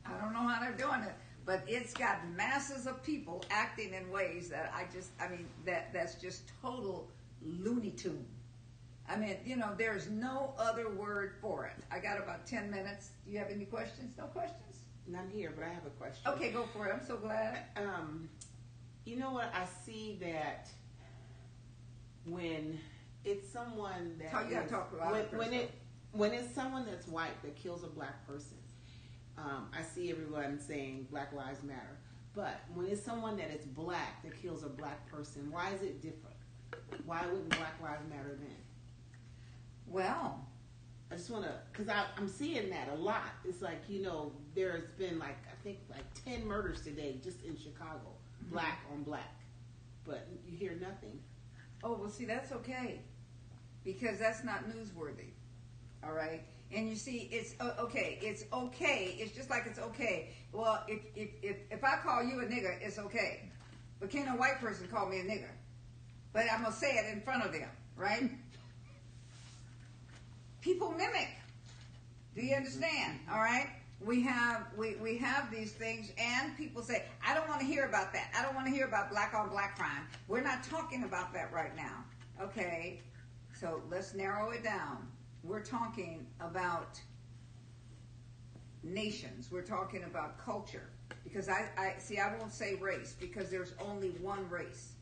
I don't know how they're doing it, but it's got masses of people acting in ways that I just, I mean, that that's just total Looney Tune. I mean, you know, there's no other word for it. I got about ten minutes. Do you have any questions? No questions? None here, but I have a question. Okay, go for it. I'm so glad. Um, you know what? I see that when it's someone that Talk- is- talk when, when it when it's someone that's white that kills a black person. Um, I see everyone saying Black Lives Matter, but when it's someone that is black that kills a black person, why is it different? Why wouldn't Black Lives Matter then? Well, I just want to, because I'm seeing that a lot. It's like, you know, there's been like, I think like 10 murders today just in Chicago, black on black. But you hear nothing. Oh, well, see, that's okay because that's not newsworthy. All right? And you see, it's uh, okay. It's okay. It's just like it's okay. Well, if, if, if, if I call you a nigger, it's okay. But can a white person call me a nigger? But I'm going to say it in front of them, right? People mimic. Do you understand? All right? We have we, we have these things and people say, I don't want to hear about that. I don't want to hear about black on black crime. We're not talking about that right now. Okay. So let's narrow it down. We're talking about nations. We're talking about culture. Because I, I see I won't say race because there's only one race.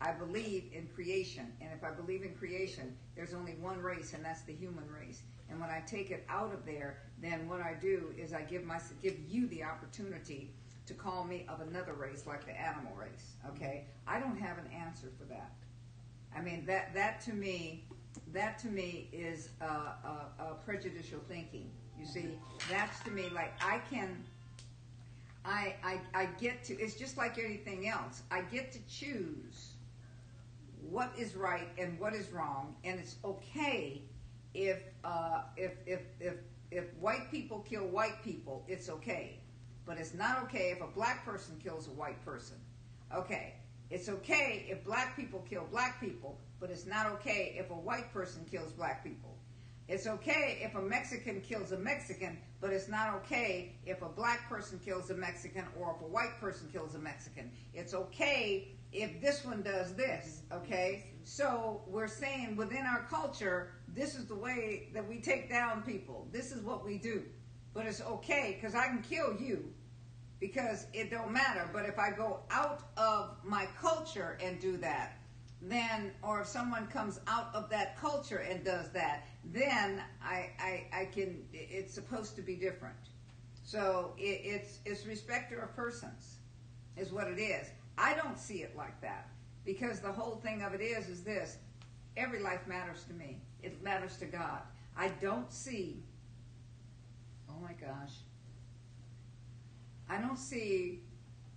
I believe in creation, and if I believe in creation, there's only one race, and that's the human race. And when I take it out of there, then what I do is I give my give you the opportunity to call me of another race, like the animal race. Okay, I don't have an answer for that. I mean that that to me, that to me is uh, prejudicial thinking. You see, that's to me like I can. I, I, I get to, it's just like anything else. I get to choose what is right and what is wrong, and it's okay if uh, if if if if white people kill white people, it's okay, but it's not okay if a black person kills a white person. Okay, it's okay if black people kill black people, but it's not okay if a white person kills black people. It's okay if a Mexican kills a Mexican, but it's not okay if a black person kills a Mexican or if a white person kills a Mexican. It's okay if this one does this, okay? So we're saying within our culture, this is the way that we take down people. This is what we do. But it's okay because I can kill you because it don't matter. But if I go out of my culture and do that, then, or if someone comes out of that culture and does that, then I, I, I can, it's supposed to be different. So it, it's, it's respecter of persons is what it is. I don't see it like that because the whole thing of it is, is this, every life matters to me. It matters to God. I don't see, oh my gosh, I don't see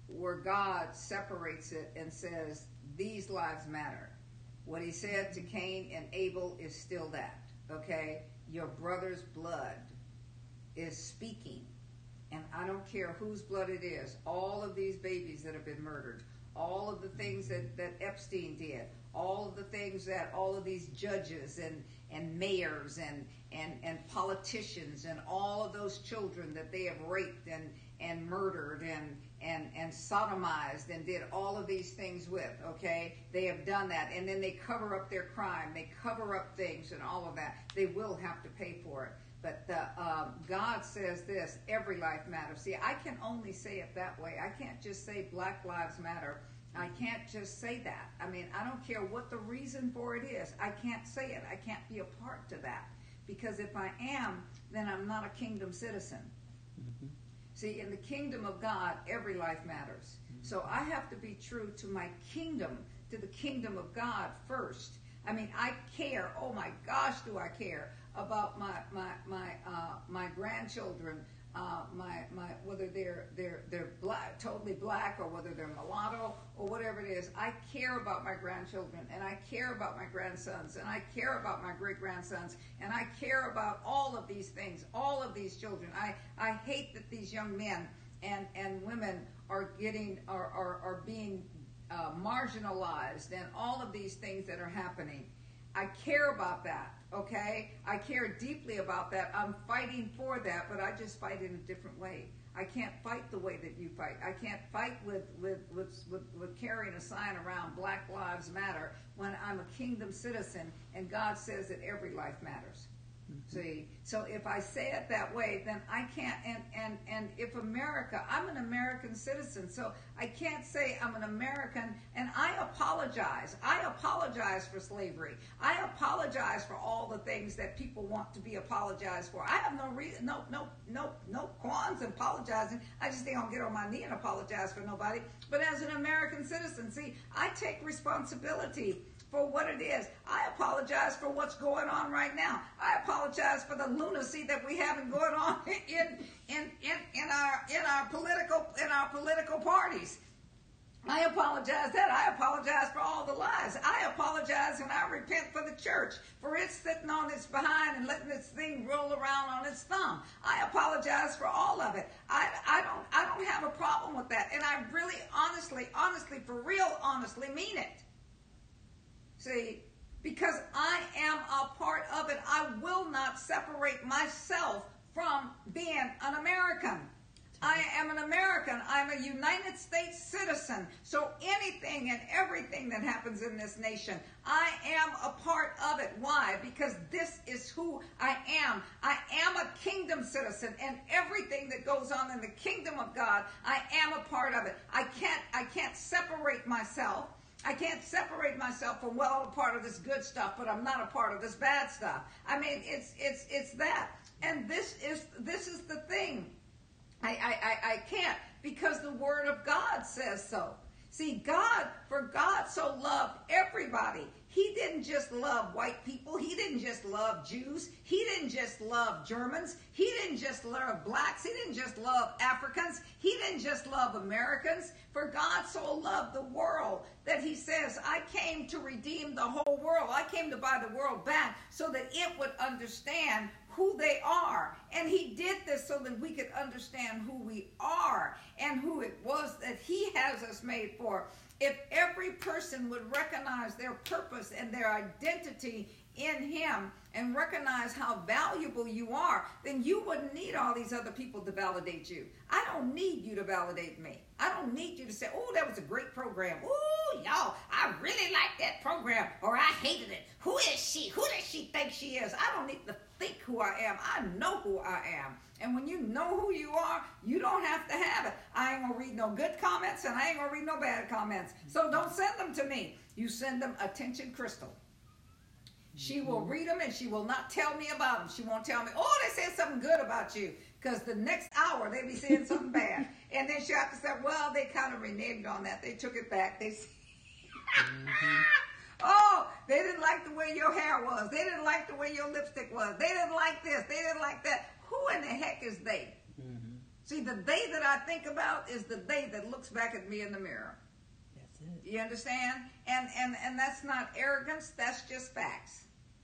where God separates it and says, these lives matter. What he said to Cain and Abel is still that, okay? Your brother's blood is speaking. And I don't care whose blood it is, all of these babies that have been murdered, all of the things that, that Epstein did, all of the things that all of these judges and, and mayors and, and, and politicians and all of those children that they have raped and, and murdered and, and, and sodomized and did all of these things with, okay? They have done that. And then they cover up their crime. They cover up things and all of that. They will have to pay for it. But the, um, God says this every life matters. See, I can only say it that way. I can't just say Black Lives Matter. I can't just say that. I mean, I don't care what the reason for it is. I can't say it. I can't be a part to that. Because if I am, then I'm not a kingdom citizen. See, in the kingdom of God, every life matters. So I have to be true to my kingdom, to the kingdom of God first. I mean, I care. Oh my gosh, do I care about my my my uh, my grandchildren uh, my my whether they're they're they're black, totally black, or whether they're mulatto, or whatever it is. I care about my grandchildren, and I care about my grandsons, and I care about my great grandsons, and I care about all of these things, all of these children. I I hate that these young men and and women are getting are are, are being uh, marginalized, and all of these things that are happening. I care about that. Okay? I care deeply about that. I'm fighting for that, but I just fight in a different way. I can't fight the way that you fight. I can't fight with, with, with, with, with carrying a sign around Black Lives Matter when I'm a kingdom citizen and God says that every life matters. See, so if I say it that way, then I can't. And and and if America, I'm an American citizen, so I can't say I'm an American. And I apologize. I apologize for slavery. I apologize for all the things that people want to be apologized for. I have no reason, no no no no qualms in apologizing. I just think I'll get on my knee and apologize for nobody. But as an American citizen, see, I take responsibility for what it is. I apologize for what's going on right now. I apologize for the lunacy that we have going on <laughs> in in in, in our in our political in our political parties. I apologize that. I apologize for all the lies. I apologize and I repent for the church for it sitting on its behind and letting this thing roll around on its thumb. I apologize for all of it. I, I don't I don't have a problem with that. And I really honestly, honestly, for real, honestly mean it. See, because I am a part of it, I will not separate myself from being an American. I am an American. I'm a United States citizen. So anything and everything that happens in this nation, I am a part of it. Why? Because this is who I am. I am a kingdom citizen and everything that goes on in the kingdom of God, I am a part of it. I can't I can't separate myself. I can't separate myself from well, a part of this good stuff, but I'm not a part of this bad stuff. I mean, it's it's it's that, and this is this is the thing. I I I, I can't because the Word of God says so. See, God, for God so loved everybody. He didn't just love white people. He didn't just love Jews. He didn't just love Germans. He didn't just love blacks. He didn't just love Africans. He didn't just love Americans. For God so loved the world that he says, I came to redeem the whole world. I came to buy the world back so that it would understand who they are. And he did this so that we could understand who we are and who it was that he has us made for. If every person would recognize their purpose and their identity in him and recognize how valuable you are, then you wouldn't need all these other people to validate you. I don't need you to validate me. I don't need you to say, oh, that was a great program. Oh, y'all, I really like that program or I hated it. Who is she? Who does she think she is? I don't need to think who I am. I know who I am. And when you know who you are, you don't have to have it. I ain't gonna read no good comments and I ain't gonna read no bad comments. So don't send them to me. You send them attention Crystal. She will mm-hmm. read them and she will not tell me about them. She won't tell me, oh, they said something good about you. Because the next hour they be saying something bad. <laughs> And then she'll have to say, well, they kind of reneged on that. They took it back. They mm-hmm. <laughs> Oh, they didn't like the way your hair was. They didn't like the way your lipstick was. They didn't like this. They didn't like that. Who in the heck is they? Mm-hmm. See, the they that I think about is the they that looks back at me in the mirror. That's it. You understand? And and and that's not arrogance. That's just facts.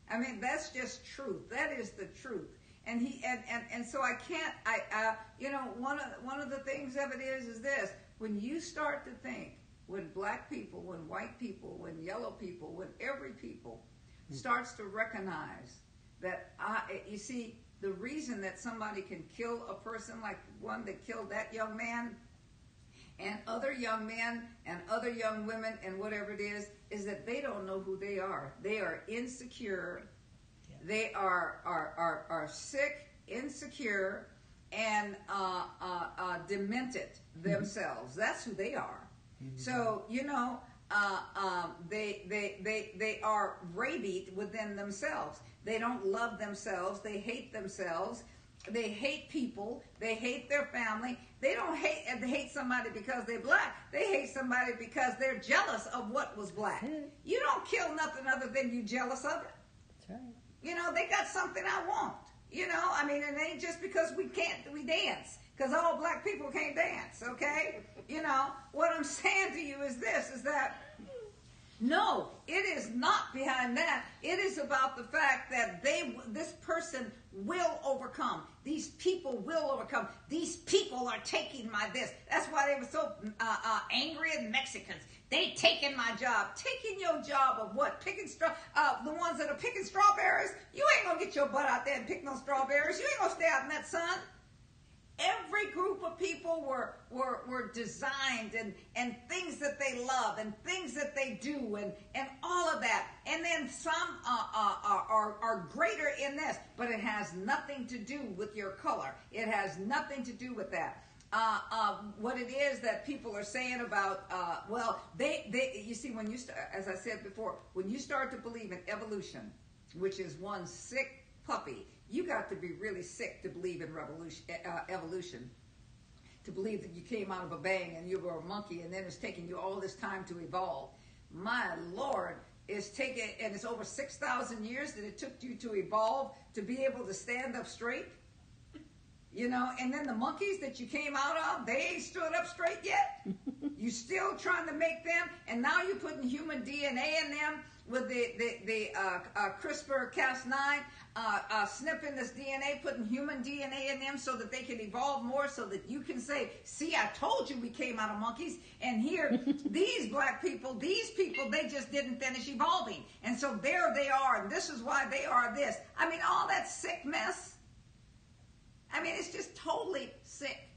I mean, that's just truth. That is the truth. And he and and, and so I can't. I uh, you know one of one of the things of it is is this: when you start to think, when black people, when white people, when yellow people, when every people starts to recognize that I, you see, the reason that somebody can kill a person like one that killed that young man and other young men and other young women and whatever it is is that they don't know who they are. They are insecure. Yeah. they are are are, are sick insecure and uh, uh, uh, demented themselves. That's who they are. So you know uh, um, they, they, they, they are rabied within themselves. They don't love themselves. They hate themselves. They hate people. They hate their family. They don't hate they hate somebody because they're black. They hate somebody because they're jealous of what was black. You don't kill nothing other than you jealous of it. That's right. You know, they got something I want. You know, I mean, it ain't just because we can't, we dance. Because all black people can't dance, okay? You know, what I'm <laughs> saying to you is this, is that no, it is not behind that. It is about the fact that they, this person will overcome. These people will overcome. These people are taking my this. That's why they were so uh, uh, angry at Mexicans. They taking my job. Taking your job of what? Picking straw. Uh, the ones that are picking strawberries. You ain't gonna get your butt out there and pick no strawberries. You ain't gonna stay out in that sun every group of people were, were, were designed and, and things that they love and things that they do and, and all of that. And then some uh, uh, are, are, greater in this, but it has nothing to do with your color. It has nothing to do with that. Uh, uh, what it is that people are saying about, uh, well, they, they, you see, when you, start as I said before, when you start to believe in evolution, which is one sick puppy, you got to be really sick to believe in revolution, uh, evolution. To believe that you came out of a bang and you were a monkey and then it's taking you all this time to evolve. My Lord, it's taken, and it's over 6,000 years that it took you to evolve to be able to stand up straight. You know, and then the monkeys that you came out of, they ain't stood up straight yet. <laughs> you still trying to make them, and now you're putting human DNA in them with the the, the uh, uh, CRISPR Cas9, uh, uh, snipping this DNA, putting human DNA in them so that they can evolve more, so that you can say, "See, I told you we came out of monkeys." And here, <laughs> these black people, these people, they just didn't finish evolving, and so there they are, and this is why they are this. I mean, all that sick mess. I mean, it's just totally sick.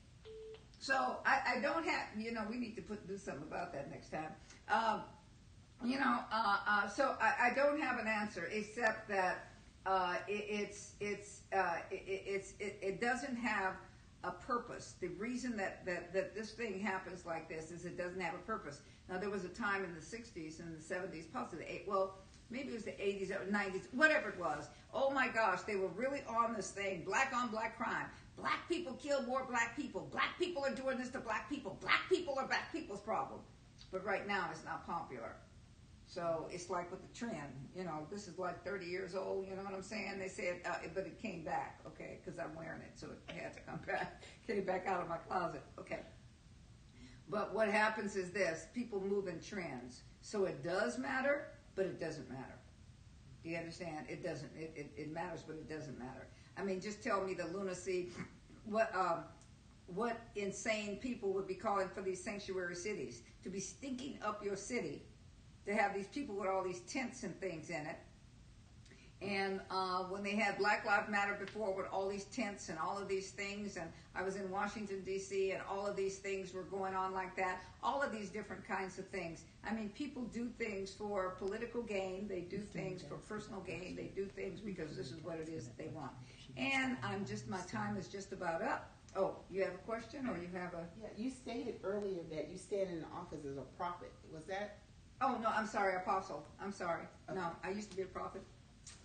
So I, I don't have, you know, we need to put do something about that next time. Um, you know, uh, uh, so I, I don't have an answer except that uh, it, it's it's uh, it, it's it, it doesn't have a purpose. The reason that, that that this thing happens like this is it doesn't have a purpose. Now there was a time in the '60s and the '70s, possibly the eight, well maybe it was the 80s or 90s, whatever it was. Oh my gosh, they were really on this thing, black on black crime. Black people kill more black people. Black people are doing this to black people. Black people are black people's problem. But right now it's not popular. So it's like with the trend, you know, this is like 30 years old, you know what I'm saying? They said, uh, but it came back, okay, because I'm wearing it, so it had to come <laughs> back, came back out of my closet, okay. But what happens is this people move in trends. So it does matter, but it doesn't matter. Do you understand? It doesn't. It, it, it matters, but it doesn't matter. I mean, just tell me the lunacy. What um, what insane people would be calling for these sanctuary cities to be stinking up your city, to have these people with all these tents and things in it, And uh, when they had Black Lives Matter before, with all these tents and all of these things, and I was in Washington D.C. and all of these things were going on like that. All of these different kinds of things. I mean, people do things for political gain. They do things for personal gain. They do things because this is what it is that they want. And I'm just my time is just about up. Oh, you have a question or you have a? Yeah, you stated earlier that you stand in the office as a prophet. Was that? Oh no, I'm sorry, apostle. I'm sorry. No, I used to be a prophet,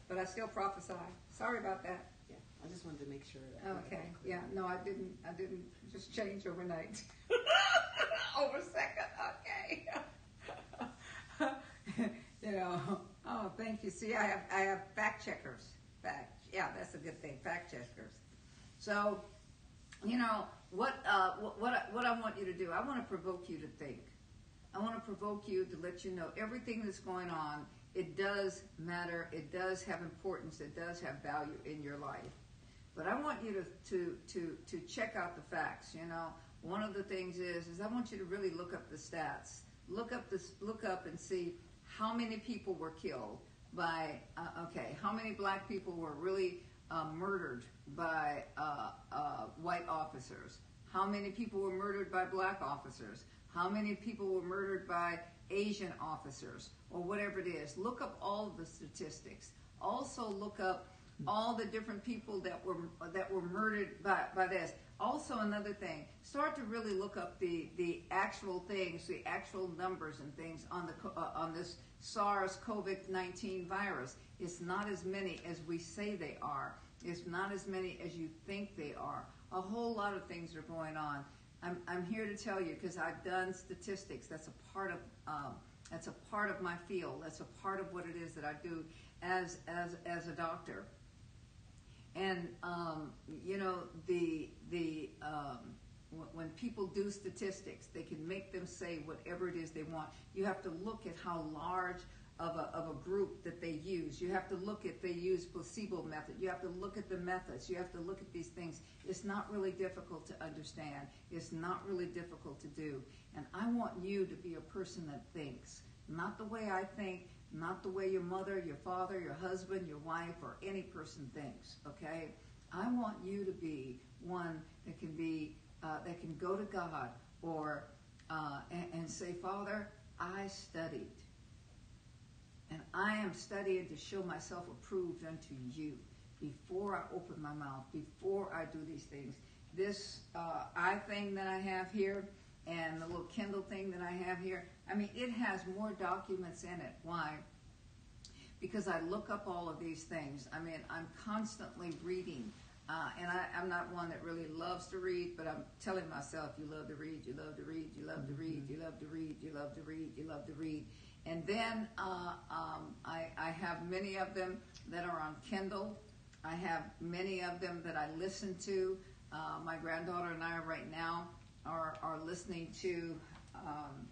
but I still prophesy. Sorry about that. Yeah, I just wanted to make sure that. Okay. Yeah. No, I didn't. I didn't just change overnight. <laughs> Over a second. Okay. <laughs> you know. Oh, thank you. See, I have I have fact checkers. Fact. Yeah, that's a good thing. Fact checkers. So, you know what? Uh, what what I, what I want you to do? I want to provoke you to think. I want to provoke you to let you know everything that's going on. It does matter. It does have importance. It does have value in your life. But I want you to to to to check out the facts. You know, one of the things is is I want you to really look up the stats. Look up this. Look up and see how many people were killed by. Uh, okay, how many black people were really uh, murdered by uh, uh white officers? How many people were murdered by black officers? How many people were murdered by Asian officers or whatever it is? Look up all the statistics. Also look up all the different people that were that were murdered by, by this. Also another thing, start to really look up the, the actual things, the actual numbers and things on the uh, on this SARS COVID-19 virus. It's not as many as we say they are. It's not as many as you think they are. A whole lot of things are going on. I'm, I'm here to tell you because I've done statistics. That's a part of um, that's a part of my field. That's a part of what it is that I do as as as a doctor. And um, you know the the um, when people do statistics, they can make them say whatever it is they want. You have to look at how large of a, of a group that they use. You have to look at they use placebo method. You have to look at the methods. You have to look at these things. It's not really difficult to understand. It's not really difficult to do. And I want you to be a person that thinks, not the way I think, not the way your mother, your father, your husband, your wife, or any person thinks. Okay? I want you to be one that can be uh, that can go to God or uh, and, and say, Father, I studied. And I am studying to show myself approved unto you before I open my mouth, before I do these things. This uh, eye thing that I have here and the little Kindle thing that I have here, I mean, it has more documents in it. Why? Because I look up all of these things. I mean, I'm constantly reading. Uh, and I, I'm not one that really loves to read, but I'm telling myself, you love to read, you love to read, you love to read, you love to read, you love to read, you love to read. And then uh, um, I, I have many of them that are on Kindle. I have many of them that I listen to. Uh, my granddaughter and I right now are, are listening to um,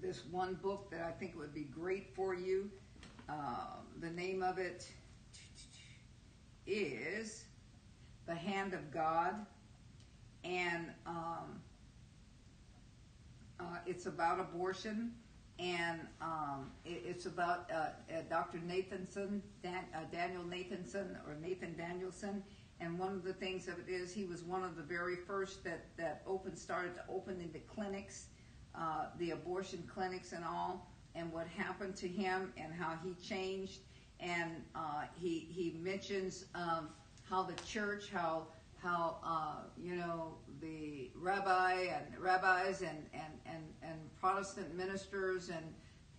this one book that I think would be great for you. Uh, the name of it is The Hand of God. And um, uh, it's about abortion and um, it, it's about uh, uh, Dr. Nathanson, Dan, uh, Daniel Nathanson, or Nathan Danielson. And one of the things of it is he was one of the very first that that opened started to open into clinics, uh, the abortion clinics and all, and what happened to him and how he changed. And uh, he he mentions um, how the church, how how uh, you know the rabbi and rabbis and, and, and, and Protestant ministers and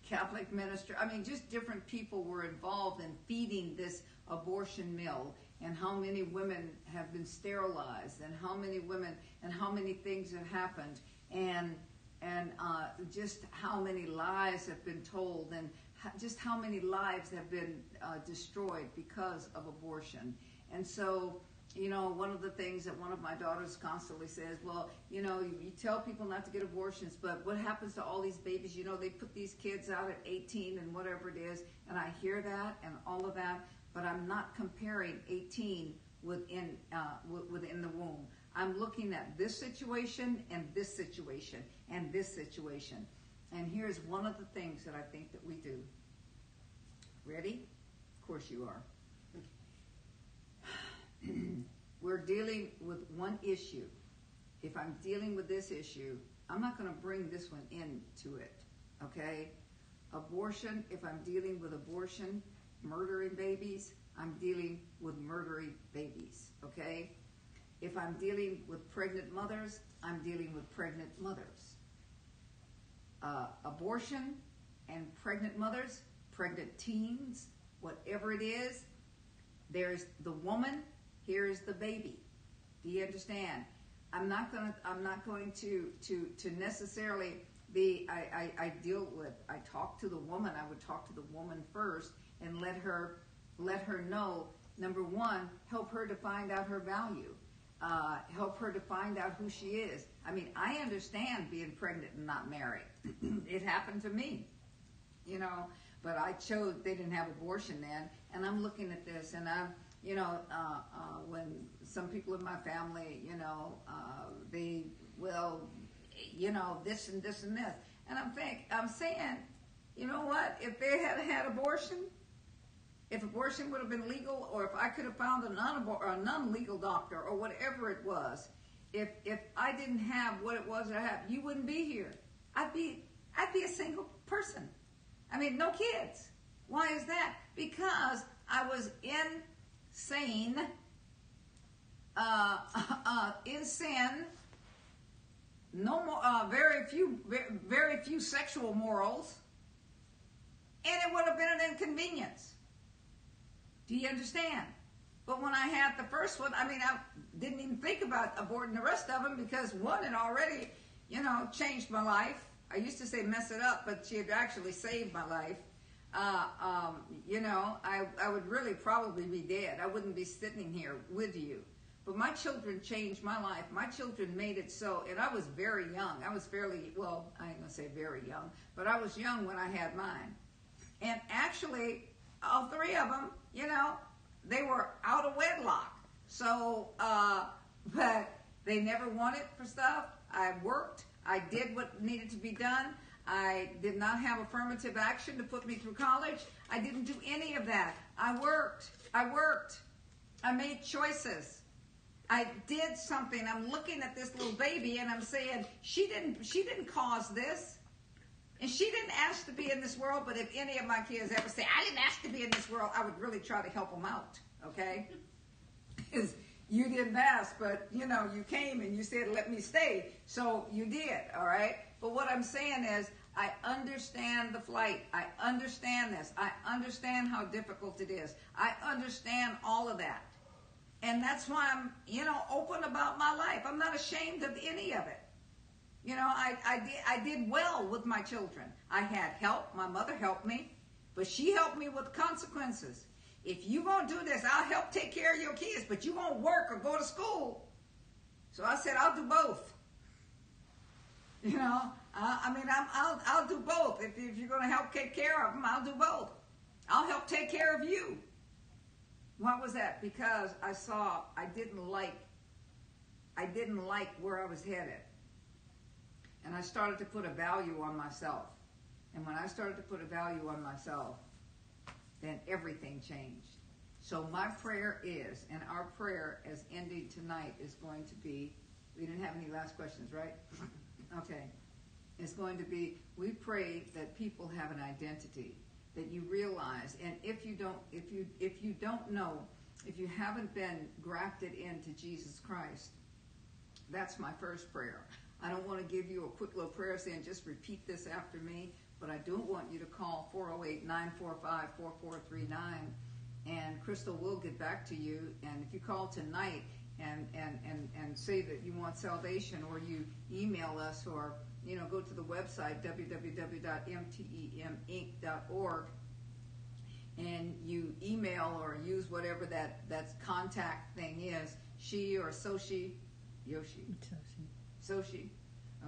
Catholic minister. I mean, just different people were involved in feeding this abortion mill, and how many women have been sterilized, and how many women, and how many things have happened, and and uh, just how many lies have been told, and just how many lives have been uh, destroyed because of abortion. And so you know, one of the things that one of my daughters constantly says, well, you know, you, you, tell people not to get abortions, but what happens to all these babies? You know, they put these kids out at 18 and whatever it is, and I hear that and all of that, but I'm not comparing 18 within uh, within the womb. I'm looking at this situation and this situation and this situation. And here's one of the things that I think that we do. Ready? Of course you are. We're dealing with one issue. If I'm dealing with this issue, I'm not going to bring this one into it. Okay? Abortion, if I'm dealing with abortion, murdering babies, I'm dealing with murdering babies. Okay? If I'm dealing with pregnant mothers, I'm dealing with pregnant mothers. Uh, abortion and pregnant mothers, pregnant teens, whatever it is, there's the woman, here's the baby. Do you understand? I'm not gonna I'm not going to to to necessarily be I, I, I deal with I talk to the woman, I would talk to the woman first and let her let her know number one, help her to find out her value. Uh, help her to find out who she is. I mean, I understand being pregnant and not married. <clears throat> it happened to me, you know, but I chose, they didn't have abortion then. And I'm looking at this and I'm, you know, uh, uh, when some people in my family, you know, uh, they, will, you know, this and this and this. And I'm think, I'm saying, you know what? If they had had abortion, if abortion would have been legal, or if I could have found a non a non-legal doctor, or whatever it was, if if I didn't have what it was I have, you wouldn't be here. I'd be I'd be a single person. I mean, no kids. Why is that? Because I was insane, uh, <laughs> uh, in sin. No more, uh, very few, very few sexual morals, and it would have been an inconvenience. Do you understand? But when I had the first one, I mean, I didn't even think about aborting the rest of them because one had already, you know, changed my life. I used to say mess it up, but she had actually saved my life. Uh, um, you know, I, I would really probably be dead. I wouldn't be sitting here with you. But my children changed my life. My children made it so, and I was very young. I was fairly, well, I ain't gonna say very young, but I was young when I had mine. And actually, all three of them, you know, they were out of wedlock. So, uh, but they never wanted for stuff. I worked. I did what needed to be done. I did not have affirmative action to put me through college. I didn't do any of that. I worked. I worked. I made choices. I did something. I'm looking at this little baby and I'm saying, she didn't she didn't cause this. And she didn't ask to be in this world, but if any of my kids ever say, I didn't ask to be in this world, I would really try to help them out, okay? Because you didn't ask, but you know, you came and you said, let me stay. So you did, all right? But what I'm saying is, I understand the flight. I understand this. I understand how difficult it is. I understand all of that. And that's why I'm, you know, open about my life. I'm not ashamed of any of it. You know, I, I, did, I did well with my children. I had help. My mother helped me, but she helped me with consequences. If you won't do this, I'll help take care of your kids, but you won't work or go to school. So I said, I'll do both. You know, I mean, I'm, I'll, I'll do both. If, if you're going to help take care of them, I'll do both. I'll help take care of you. What was that? Because I saw I didn't like I didn't like where I was headed. And I started to put a value on myself. And when I started to put a value on myself, then everything changed. So my prayer is, and our prayer as ending tonight is going to be, we didn't have any last questions, right? <laughs> Okay. It's going to be, we pray that people have an identity, that you realize, and if you don't, if you, if you don't know, if you haven't been grafted into Jesus Christ, that's my first prayer. I don't want to give you a quick little prayer saying just repeat this after me, but I do want you to call 408 945 4439 and Crystal will get back to you. And if you call tonight and, and, and, and say that you want salvation or you email us or you know go to the website www.mteminc.org and you email or use whatever that that contact thing is, she or Soshi, Yoshi, Soshi.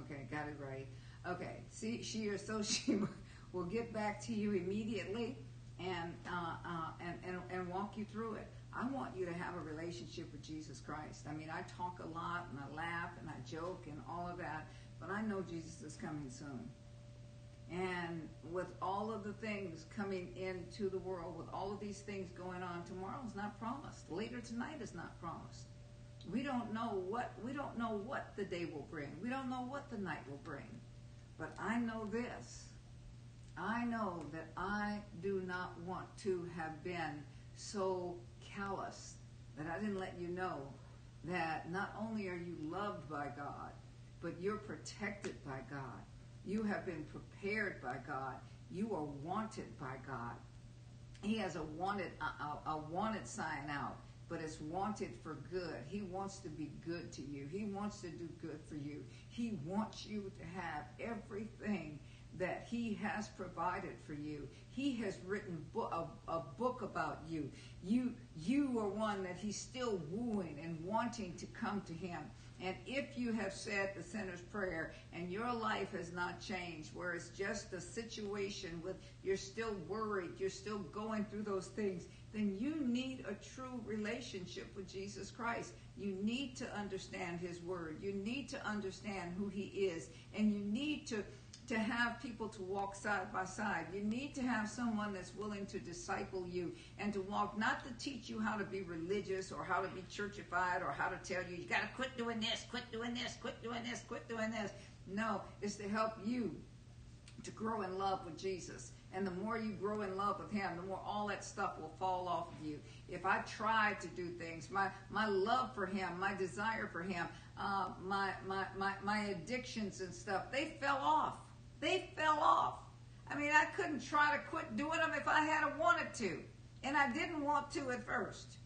Okay, got it right. Okay, see, she or Soshi <laughs> will get back to you immediately and, uh, uh, and, and, and walk you through it. I want you to have a relationship with Jesus Christ. I mean, I talk a lot and I laugh and I joke and all of that, but I know Jesus is coming soon. And with all of the things coming into the world, with all of these things going on, tomorrow's not promised. Later tonight is not promised. We don't know what we don't know what the day will bring. We don't know what the night will bring. But I know this. I know that I do not want to have been so callous that I didn't let you know that not only are you loved by God, but you're protected by God. You have been prepared by God. You are wanted by God. He has a wanted a, a, wanted sign out, but it's wanted for good. He wants to be good to you. He wants to do good for you. He wants you to have everything that he has provided for you. He has written bo- a, a, book about you. You you are one that he's still wooing and wanting to come to him. And if you have said the sinner's prayer and your life has not changed, where it's just a situation with you're still worried, you're still going through those things, then you need a true relationship with Jesus Christ. You need to understand his word. You need to understand who he is. And you need to to have people to walk side by side. You need to have someone that's willing to disciple you and to walk, not to teach you how to be religious or how to be churchified or how to tell you, you got to quit doing this, quit doing this, quit doing this, quit doing this. No, it's to help you to grow in love with Jesus. And the more you grow in love with Him, the more all that stuff will fall off of you. If I tried to do things, my, my love for Him, my desire for Him, uh, my, my, my, my addictions and stuff, they fell off they fell off. I mean, I couldn't try to quit doing them if I had wanted to. And I didn't want to at first.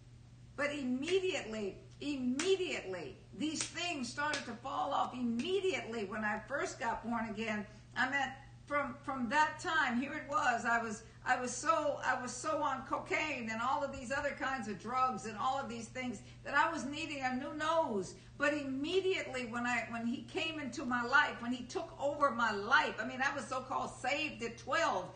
But immediately, immediately, these things started to fall off. Immediately, when I first got born again, I mean, from from that time, here it was. I was I was so I was so on cocaine and all of these other kinds of drugs and all of these things that I was needing a new nose. But immediately when I when he came into my life, when he took over my life, I mean I was so called saved at 12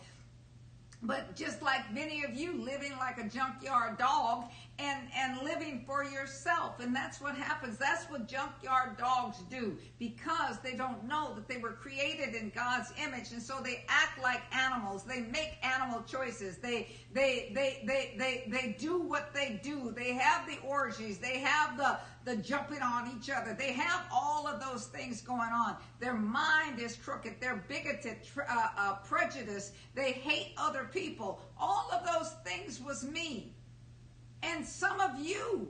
but just like many of you living like a junkyard dog and and living for yourself and that's what happens that's what junkyard dogs do because they don't know that they were created in God's image and so they act like animals they make animal choices they they they they they, they do what they do they have the orgies they have the the jumping on each other. They have all of those things going on. Their mind is crooked. They're bigoted, uh, uh, prejudiced. They hate other people. All of those things was me. And some of you.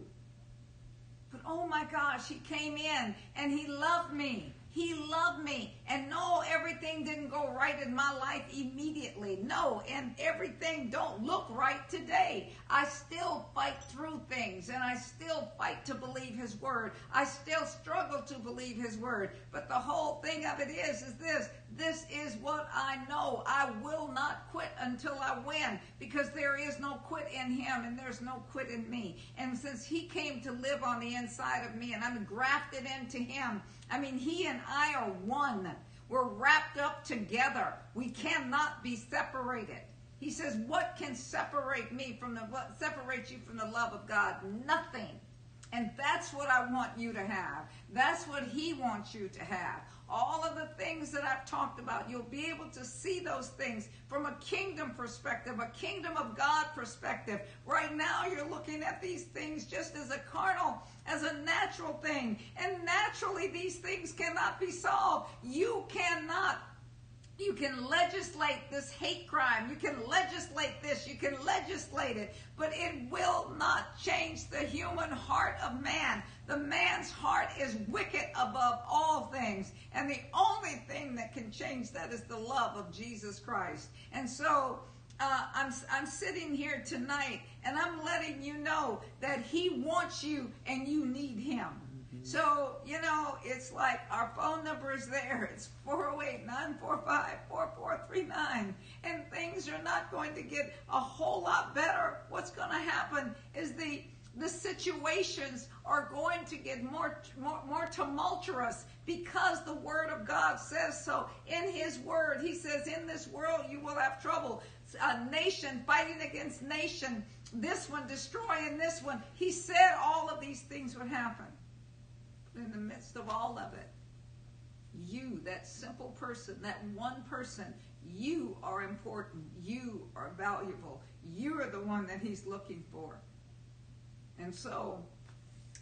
But oh my gosh, he came in and he loved me. He loved me. And no, everything didn't go right in my life immediately. No, and everything don't look right today. I still fight through things and I still fight to believe his word. I still struggle to believe his word. But the whole thing of it is, is this. This is what I know. I will not quit until I win because there is no quit in him and there's no quit in me. And since he came to live on the inside of me and I'm grafted into him, I mean, he and I are one. We're wrapped up together. We cannot be separated. He says, "What can separate me from the what separates you from the love of God? Nothing." And that's what I want you to have. That's what he wants you to have all of the things that I've talked about, you'll be able to see those things from a kingdom perspective, a kingdom of God perspective. Right now, you're looking at these things just as a carnal, as a natural thing. And naturally, these things cannot be solved. You cannot you can legislate this hate crime. You can legislate this. You can legislate it. But it will not change the human heart of man. The man's heart is wicked above all things. And the only thing that can change that is the love of Jesus Christ. And so uh, I'm, I'm sitting here tonight and I'm letting you know that He wants you and you need Him. So, you know, it's like our phone number is there. It's 408 945 4439. And things are not going to get a whole lot better. What's going to happen is the the situations are going to get more, more, more tumultuous because the Word of God says so. In His Word, He says, In this world you will have trouble. A nation fighting against nation, this one destroying this one. He said all of these things would happen in the midst of all of it, you, that simple person, that one person, You are important. You are valuable. You are the one that He's looking for. And so,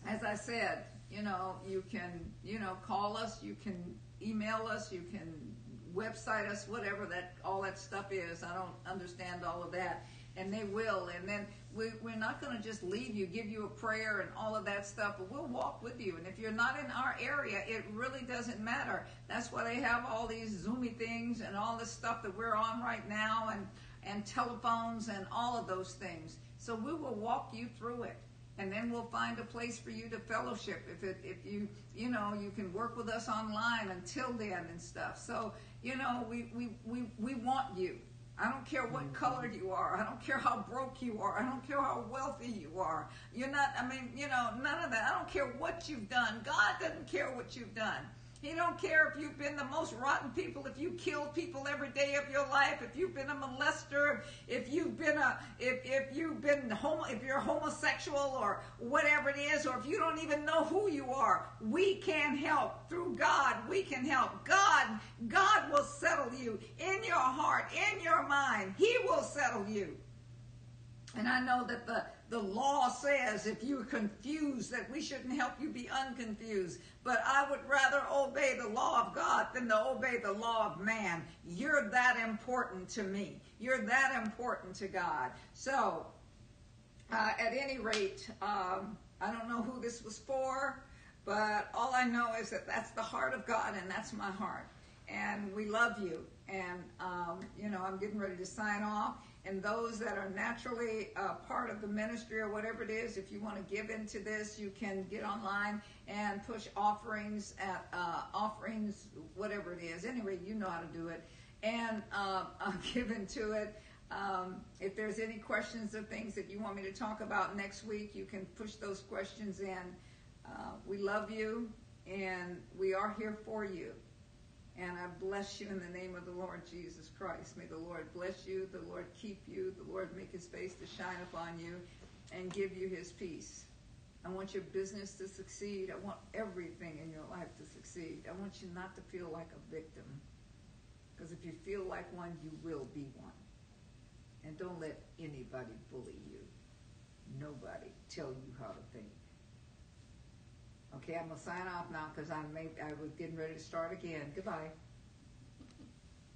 as I said, you know, you can, you know, call us, you can email us, you can website us, whatever that all that stuff is. I don't understand all of that, and they will. And then we, we're not going to just leave you, give you a prayer and all of that stuff, but we'll walk with you. And if you're not in our area, it really doesn't matter. That's why they have all these Zoomy things and all this stuff that we're on right now, and and telephones and all of those things. So we will walk you through it and then we'll find a place for you to fellowship if it if you you know you can work with us online until then and stuff so you know we we we, we want you I don't care what mm-hmm. color you are. I don't care how broke you are. I don't care how wealthy you are. You're not, I mean, you know, none of that. I don't care what you've done. God doesn't care what you've done. He don't care if you've been the most rotten people, if you killed people every day of your life, if you've been a molester, if you've been a, if, if you've been homo, if you're homosexual or whatever it is, or if you don't even know who you are. We can help through God. We can help. God, God will settle you in your heart, in your mind. He will settle you. And I know that the, the law says if you're confused that we shouldn't help you be unconfused. But I would rather obey the law of God than to obey the law of man. You're that important to me. You're that important to God. So, uh, at any rate, um, I don't know who this was for, but all I know is that that's the heart of God and that's my heart. And we love you. And, um, you know, I'm getting ready to sign off and those that are naturally uh, part of the ministry or whatever it is, if you want to give into this, you can get online and push offerings at uh, offerings, whatever it is. Anyway, you know how to do it, and <laughs> uh, give into it. Um, if there's any questions or things that you want me to talk about next week, you can push those questions in. Uh, we love you, and we are here for you. And I bless you in the name of the Lord Jesus Christ. May the Lord bless you, the Lord keep you, the Lord make his face to shine upon you and give you his peace. I want your business to succeed. I want everything in your life to succeed. I want you not to feel like a victim. Because if you feel like one, you will be one. And don't let anybody bully you. Nobody tell you how to think. Okay, I'm gonna sign off now because I may I was getting ready to start again. Goodbye.